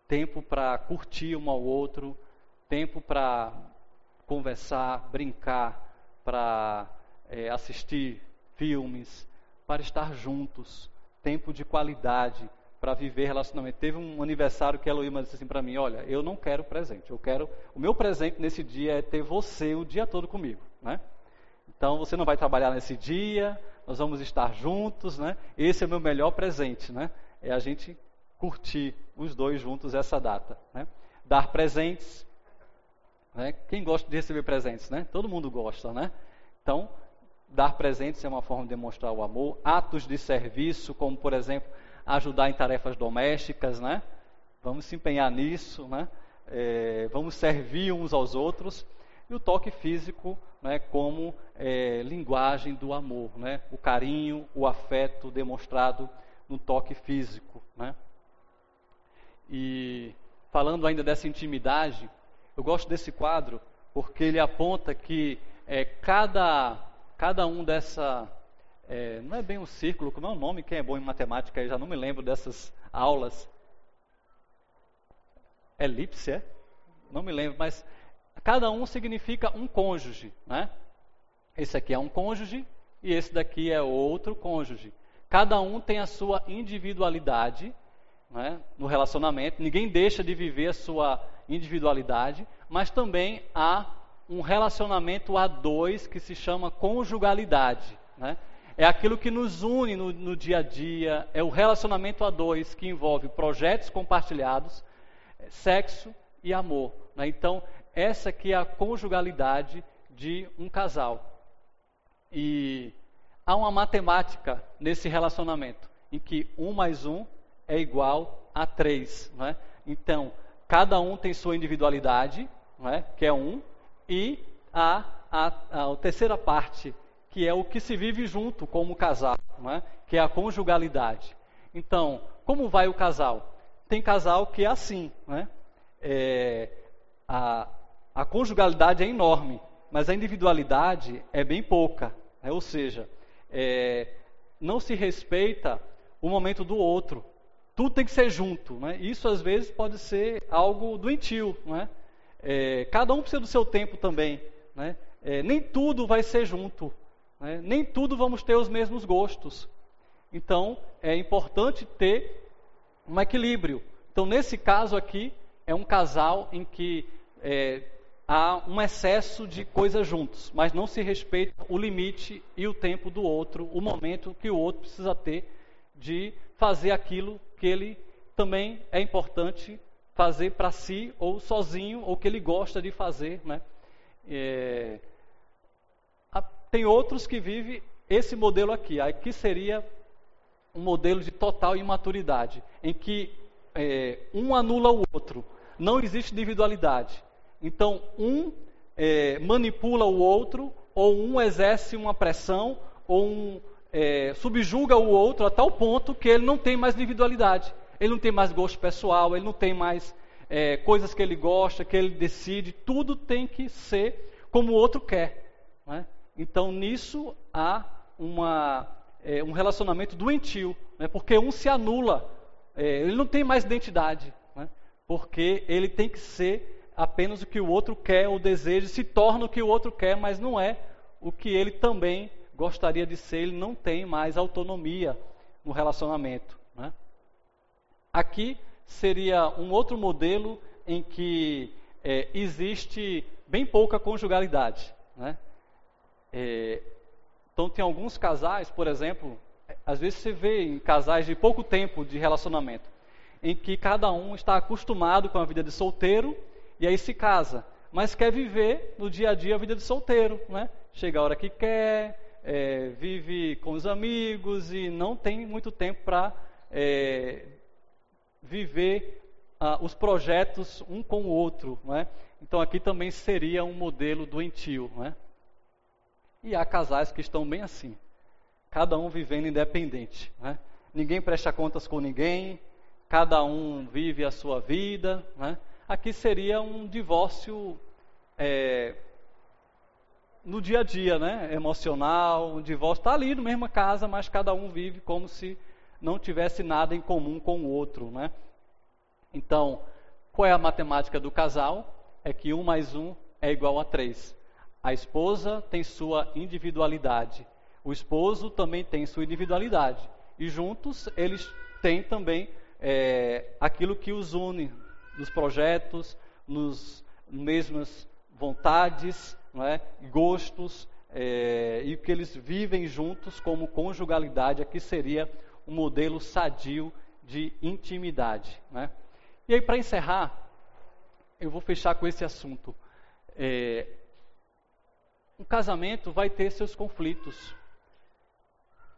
Tempo para curtir um ao outro, tempo para conversar, brincar, para é, assistir filmes, para estar juntos. Tempo de qualidade para viver relacionamento. Teve um aniversário que a Eloíma disse assim para mim: Olha, eu não quero presente, eu quero. O meu presente nesse dia é ter você o dia todo comigo, né? Então você não vai trabalhar nesse dia, nós vamos estar juntos, né? Esse é o meu melhor presente, né? É a gente curtir os dois juntos essa data, né? Dar presentes, né? Quem gosta de receber presentes, né? Todo mundo gosta, né? Então, dar presentes é uma forma de demonstrar o amor. Atos de serviço, como por exemplo ajudar em tarefas domésticas, né? Vamos se empenhar nisso, né? É, vamos servir uns aos outros. E o toque físico, né, como é, linguagem do amor, né? O carinho, o afeto demonstrado no toque físico, né? E falando ainda dessa intimidade, eu gosto desse quadro porque ele aponta que é, cada cada um dessa é, não é bem um círculo, como é o nome? Quem é bom em matemática aí já não me lembro dessas aulas. Elipse, é? Não me lembro, mas cada um significa um cônjuge, né? Esse aqui é um cônjuge e esse daqui é outro cônjuge. Cada um tem a sua individualidade né, no relacionamento, ninguém deixa de viver a sua individualidade, mas também há um relacionamento a dois que se chama conjugalidade. Né? É aquilo que nos une no, no dia a dia, é o relacionamento a dois que envolve projetos compartilhados, sexo e amor. Né? Então, essa aqui é a conjugalidade de um casal. E há uma matemática nesse relacionamento, em que um mais um é igual a três. Né? Então, cada um tem sua individualidade, né? que é um, e a, a, a terceira parte que é o que se vive junto como casal, é? que é a conjugalidade. Então, como vai o casal? Tem casal que é assim, é? É, a, a conjugalidade é enorme, mas a individualidade é bem pouca. Né? Ou seja, é, não se respeita o momento do outro. Tudo tem que ser junto. Né? Isso às vezes pode ser algo doentio. Né? É, cada um precisa do seu tempo também. Né? É, nem tudo vai ser junto. Né? Nem tudo vamos ter os mesmos gostos. Então, é importante ter um equilíbrio. Então, nesse caso aqui, é um casal em que é, há um excesso de coisas juntos, mas não se respeita o limite e o tempo do outro, o momento que o outro precisa ter de fazer aquilo que ele também é importante fazer para si, ou sozinho, ou que ele gosta de fazer. Né? É, tem outros que vivem esse modelo aqui. Aqui seria um modelo de total imaturidade, em que é, um anula o outro. Não existe individualidade. Então, um é, manipula o outro, ou um exerce uma pressão, ou um é, subjuga o outro a tal ponto que ele não tem mais individualidade. Ele não tem mais gosto pessoal, ele não tem mais é, coisas que ele gosta, que ele decide. Tudo tem que ser como o outro quer. Então, nisso há uma, é, um relacionamento doentio, né? porque um se anula, é, ele não tem mais identidade, né? porque ele tem que ser apenas o que o outro quer ou deseja, se torna o que o outro quer, mas não é o que ele também gostaria de ser, ele não tem mais autonomia no relacionamento. Né? Aqui seria um outro modelo em que é, existe bem pouca conjugalidade. Né? É, então, tem alguns casais, por exemplo, às vezes você vê em casais de pouco tempo de relacionamento, em que cada um está acostumado com a vida de solteiro e aí se casa, mas quer viver no dia a dia a vida de solteiro, né? Chega a hora que quer, é, vive com os amigos e não tem muito tempo para é, viver ah, os projetos um com o outro, né? Então aqui também seria um modelo doentio, né? E há casais que estão bem assim, cada um vivendo independente. Né? Ninguém presta contas com ninguém, cada um vive a sua vida. Né? Aqui seria um divórcio é, no dia a dia, né? Emocional, o divórcio está ali na mesma casa, mas cada um vive como se não tivesse nada em comum com o outro, né? Então, qual é a matemática do casal? É que um mais um é igual a três. A esposa tem sua individualidade, o esposo também tem sua individualidade. E juntos eles têm também é, aquilo que os une nos projetos, nos mesmas vontades, é? gostos, é, e que eles vivem juntos como conjugalidade. Aqui seria um modelo sadio de intimidade. Né? E aí, para encerrar, eu vou fechar com esse assunto. É, um casamento vai ter seus conflitos.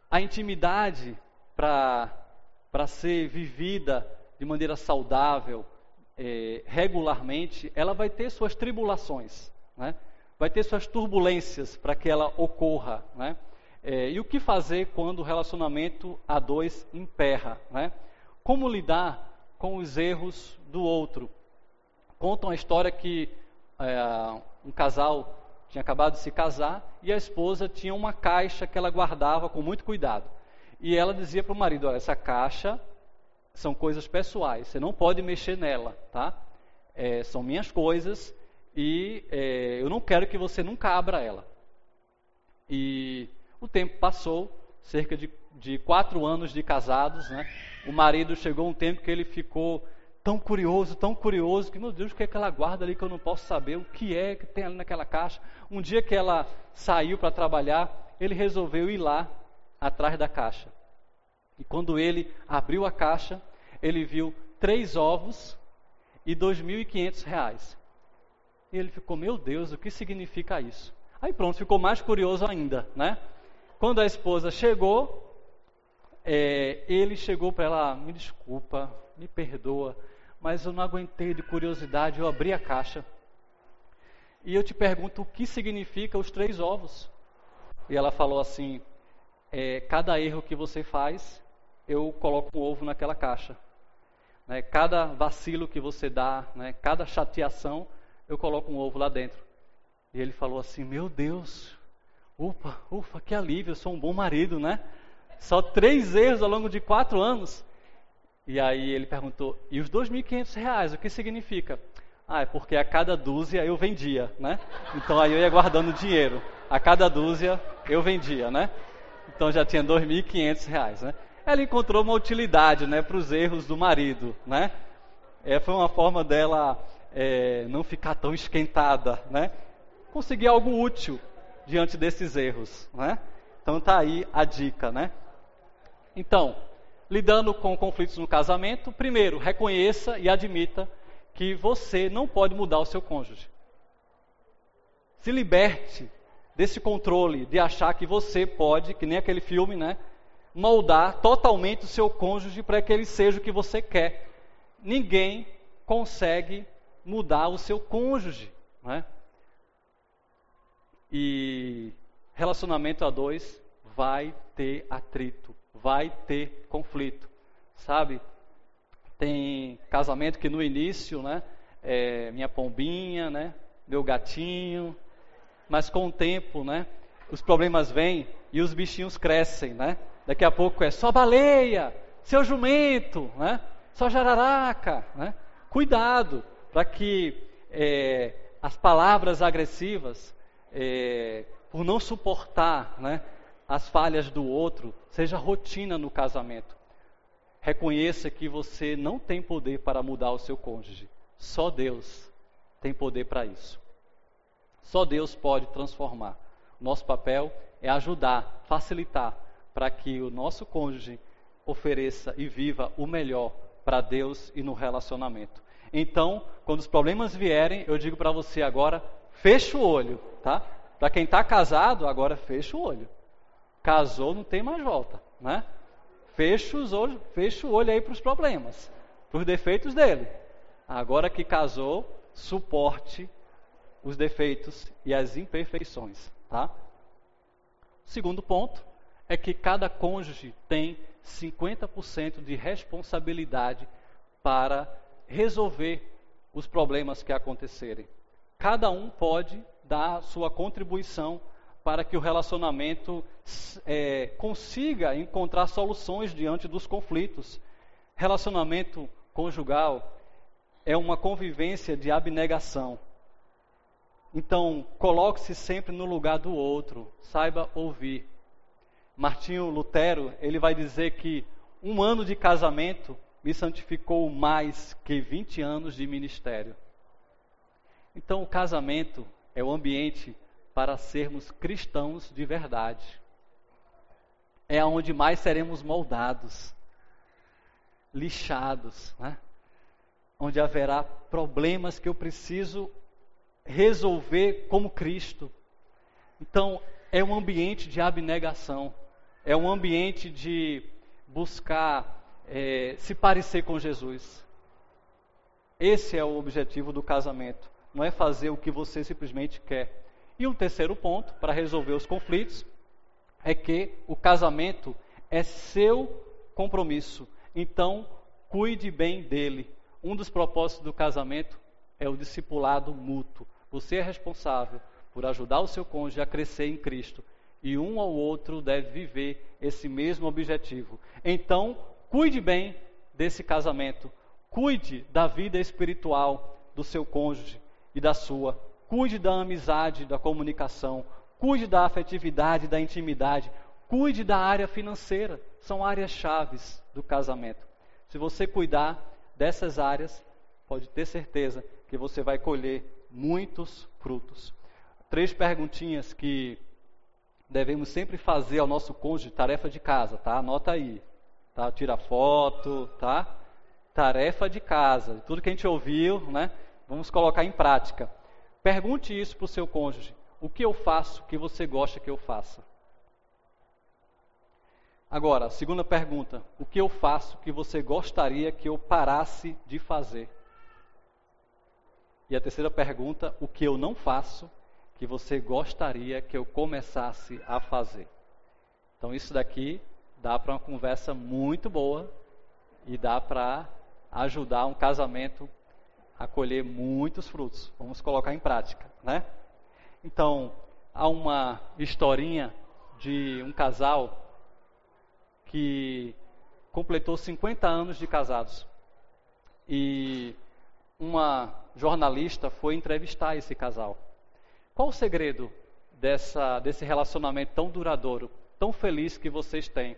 A intimidade, para ser vivida de maneira saudável, é, regularmente, ela vai ter suas tribulações, né? vai ter suas turbulências para que ela ocorra. Né? É, e o que fazer quando o relacionamento a dois emperra? Né? Como lidar com os erros do outro? Contam a história que é, um casal tinha acabado de se casar e a esposa tinha uma caixa que ela guardava com muito cuidado. E ela dizia para o marido: Olha, essa caixa são coisas pessoais, você não pode mexer nela, tá? É, são minhas coisas e é, eu não quero que você nunca abra ela. E o tempo passou, cerca de, de quatro anos de casados, né? O marido chegou um tempo que ele ficou tão curioso, tão curioso, que, meu Deus, o que é que ela guarda ali que eu não posso saber? O que é que tem ali naquela caixa? Um dia que ela saiu para trabalhar, ele resolveu ir lá atrás da caixa. E quando ele abriu a caixa, ele viu três ovos e R$ 2.500. E ele ficou, meu Deus, o que significa isso? Aí pronto, ficou mais curioso ainda, né? Quando a esposa chegou, é, ele chegou para ela, me desculpa, me perdoa, mas eu não aguentei de curiosidade, eu abri a caixa. E eu te pergunto o que significa os três ovos. E ela falou assim: é, cada erro que você faz, eu coloco um ovo naquela caixa. Né, cada vacilo que você dá, né, cada chateação, eu coloco um ovo lá dentro. E ele falou assim: Meu Deus, ufa, ufa, que alívio, eu sou um bom marido, né? Só três erros ao longo de quatro anos. E aí ele perguntou: e os 2.500 reais, o que significa? Ah, é porque a cada dúzia eu vendia, né? Então aí eu ia guardando dinheiro. A cada dúzia eu vendia, né? Então já tinha 2.500 reais, né? Ela encontrou uma utilidade, né, para os erros do marido, né? É, foi uma forma dela é, não ficar tão esquentada, né? Conseguir algo útil diante desses erros, né? Então tá aí a dica, né? Então, lidando com conflitos no casamento, primeiro, reconheça e admita que você não pode mudar o seu cônjuge. Se liberte desse controle de achar que você pode, que nem aquele filme, né, moldar totalmente o seu cônjuge para que ele seja o que você quer. Ninguém consegue mudar o seu cônjuge, né? E relacionamento a dois vai ter atrito, vai ter conflito, sabe? Tem casamento que no início, né, é minha pombinha, né, meu gatinho, mas com o tempo, né, os problemas vêm e os bichinhos crescem, né? Daqui a pouco é só baleia, seu jumento, né? Só jararaca, né? Cuidado para que é, as palavras agressivas, é, por não suportar, né, as falhas do outro seja rotina no casamento. Reconheça que você não tem poder para mudar o seu cônjuge. Só Deus tem poder para isso. Só Deus pode transformar. Nosso papel é ajudar, facilitar, para que o nosso cônjuge ofereça e viva o melhor para Deus e no relacionamento. Então, quando os problemas vierem, eu digo para você agora, fecha o olho, tá? Para quem está casado, agora fecha o olho. Casou, não tem mais volta, né? Fecha, os olhos, fecha o olho aí para os problemas, para os defeitos dele. Agora que casou, suporte os defeitos e as imperfeições, tá? Segundo ponto é que cada cônjuge tem 50% de responsabilidade para resolver os problemas que acontecerem. cada um pode dar sua contribuição para que o relacionamento é, consiga encontrar soluções diante dos conflitos. Relacionamento conjugal é uma convivência de abnegação. Então, coloque-se sempre no lugar do outro, saiba ouvir. Martinho Lutero, ele vai dizer que um ano de casamento me santificou mais que 20 anos de ministério. Então, o casamento é o ambiente para sermos cristãos de verdade. É aonde mais seremos moldados, lixados, né? onde haverá problemas que eu preciso resolver como Cristo. Então, é um ambiente de abnegação, é um ambiente de buscar é, se parecer com Jesus. Esse é o objetivo do casamento, não é fazer o que você simplesmente quer. E um terceiro ponto, para resolver os conflitos, é que o casamento é seu compromisso. Então, cuide bem dele. Um dos propósitos do casamento é o discipulado mútuo. Você é responsável por ajudar o seu cônjuge a crescer em Cristo. E um ou outro deve viver esse mesmo objetivo. Então, cuide bem desse casamento. Cuide da vida espiritual do seu cônjuge e da sua. Cuide da amizade, da comunicação. Cuide da afetividade, da intimidade. Cuide da área financeira. São áreas chaves do casamento. Se você cuidar dessas áreas, pode ter certeza que você vai colher muitos frutos. Três perguntinhas que devemos sempre fazer ao nosso cônjuge, tarefa de casa, tá? Anota aí, tá? Tira foto, tá? Tarefa de casa, tudo que a gente ouviu, né? Vamos colocar em prática. Pergunte isso para o seu cônjuge. O que eu faço que você gosta que eu faça? Agora, segunda pergunta: o que eu faço que você gostaria que eu parasse de fazer? E a terceira pergunta: o que eu não faço que você gostaria que eu começasse a fazer? Então, isso daqui dá para uma conversa muito boa e dá para ajudar um casamento a colher muitos frutos. Vamos colocar em prática, né? Então, há uma historinha de um casal que completou 50 anos de casados. E uma jornalista foi entrevistar esse casal. Qual o segredo dessa, desse relacionamento tão duradouro, tão feliz que vocês têm?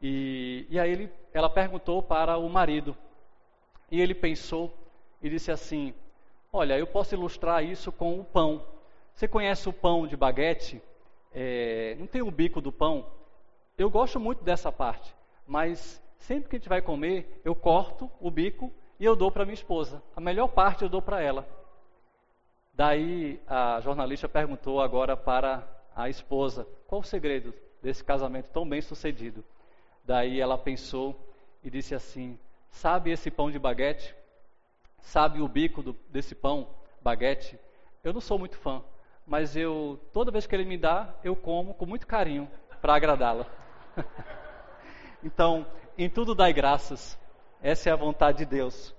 E, e aí ele, ela perguntou para o marido. E ele pensou e disse assim: Olha, eu posso ilustrar isso com o pão. Você conhece o pão de baguete? É, não tem o bico do pão? Eu gosto muito dessa parte, mas sempre que a gente vai comer, eu corto o bico e eu dou para minha esposa. A melhor parte eu dou para ela. Daí a jornalista perguntou agora para a esposa: qual o segredo desse casamento tão bem sucedido? Daí ela pensou e disse assim: Sabe esse pão de baguete? Sabe o bico do, desse pão baguete? Eu não sou muito fã, mas eu toda vez que ele me dá, eu como com muito carinho para agradá-la. então, em tudo dai graças. Essa é a vontade de Deus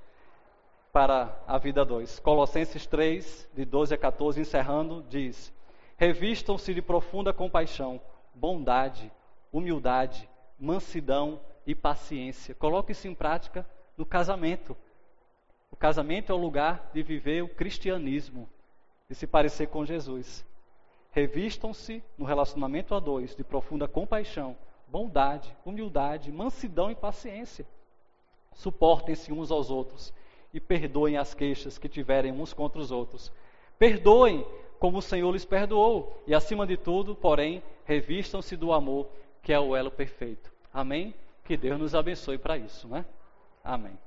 para a vida 2. Colossenses 3, de 12 a 14, encerrando, diz: Revistam-se de profunda compaixão, bondade, humildade, mansidão e paciência. Coloque isso em prática no casamento. Casamento é o lugar de viver o cristianismo, de se parecer com Jesus. Revistam-se no relacionamento a dois de profunda compaixão, bondade, humildade, mansidão e paciência. Suportem-se uns aos outros e perdoem as queixas que tiverem uns contra os outros. Perdoem como o Senhor lhes perdoou, e acima de tudo, porém, revistam-se do amor, que é o elo perfeito. Amém? Que Deus nos abençoe para isso, né? Amém.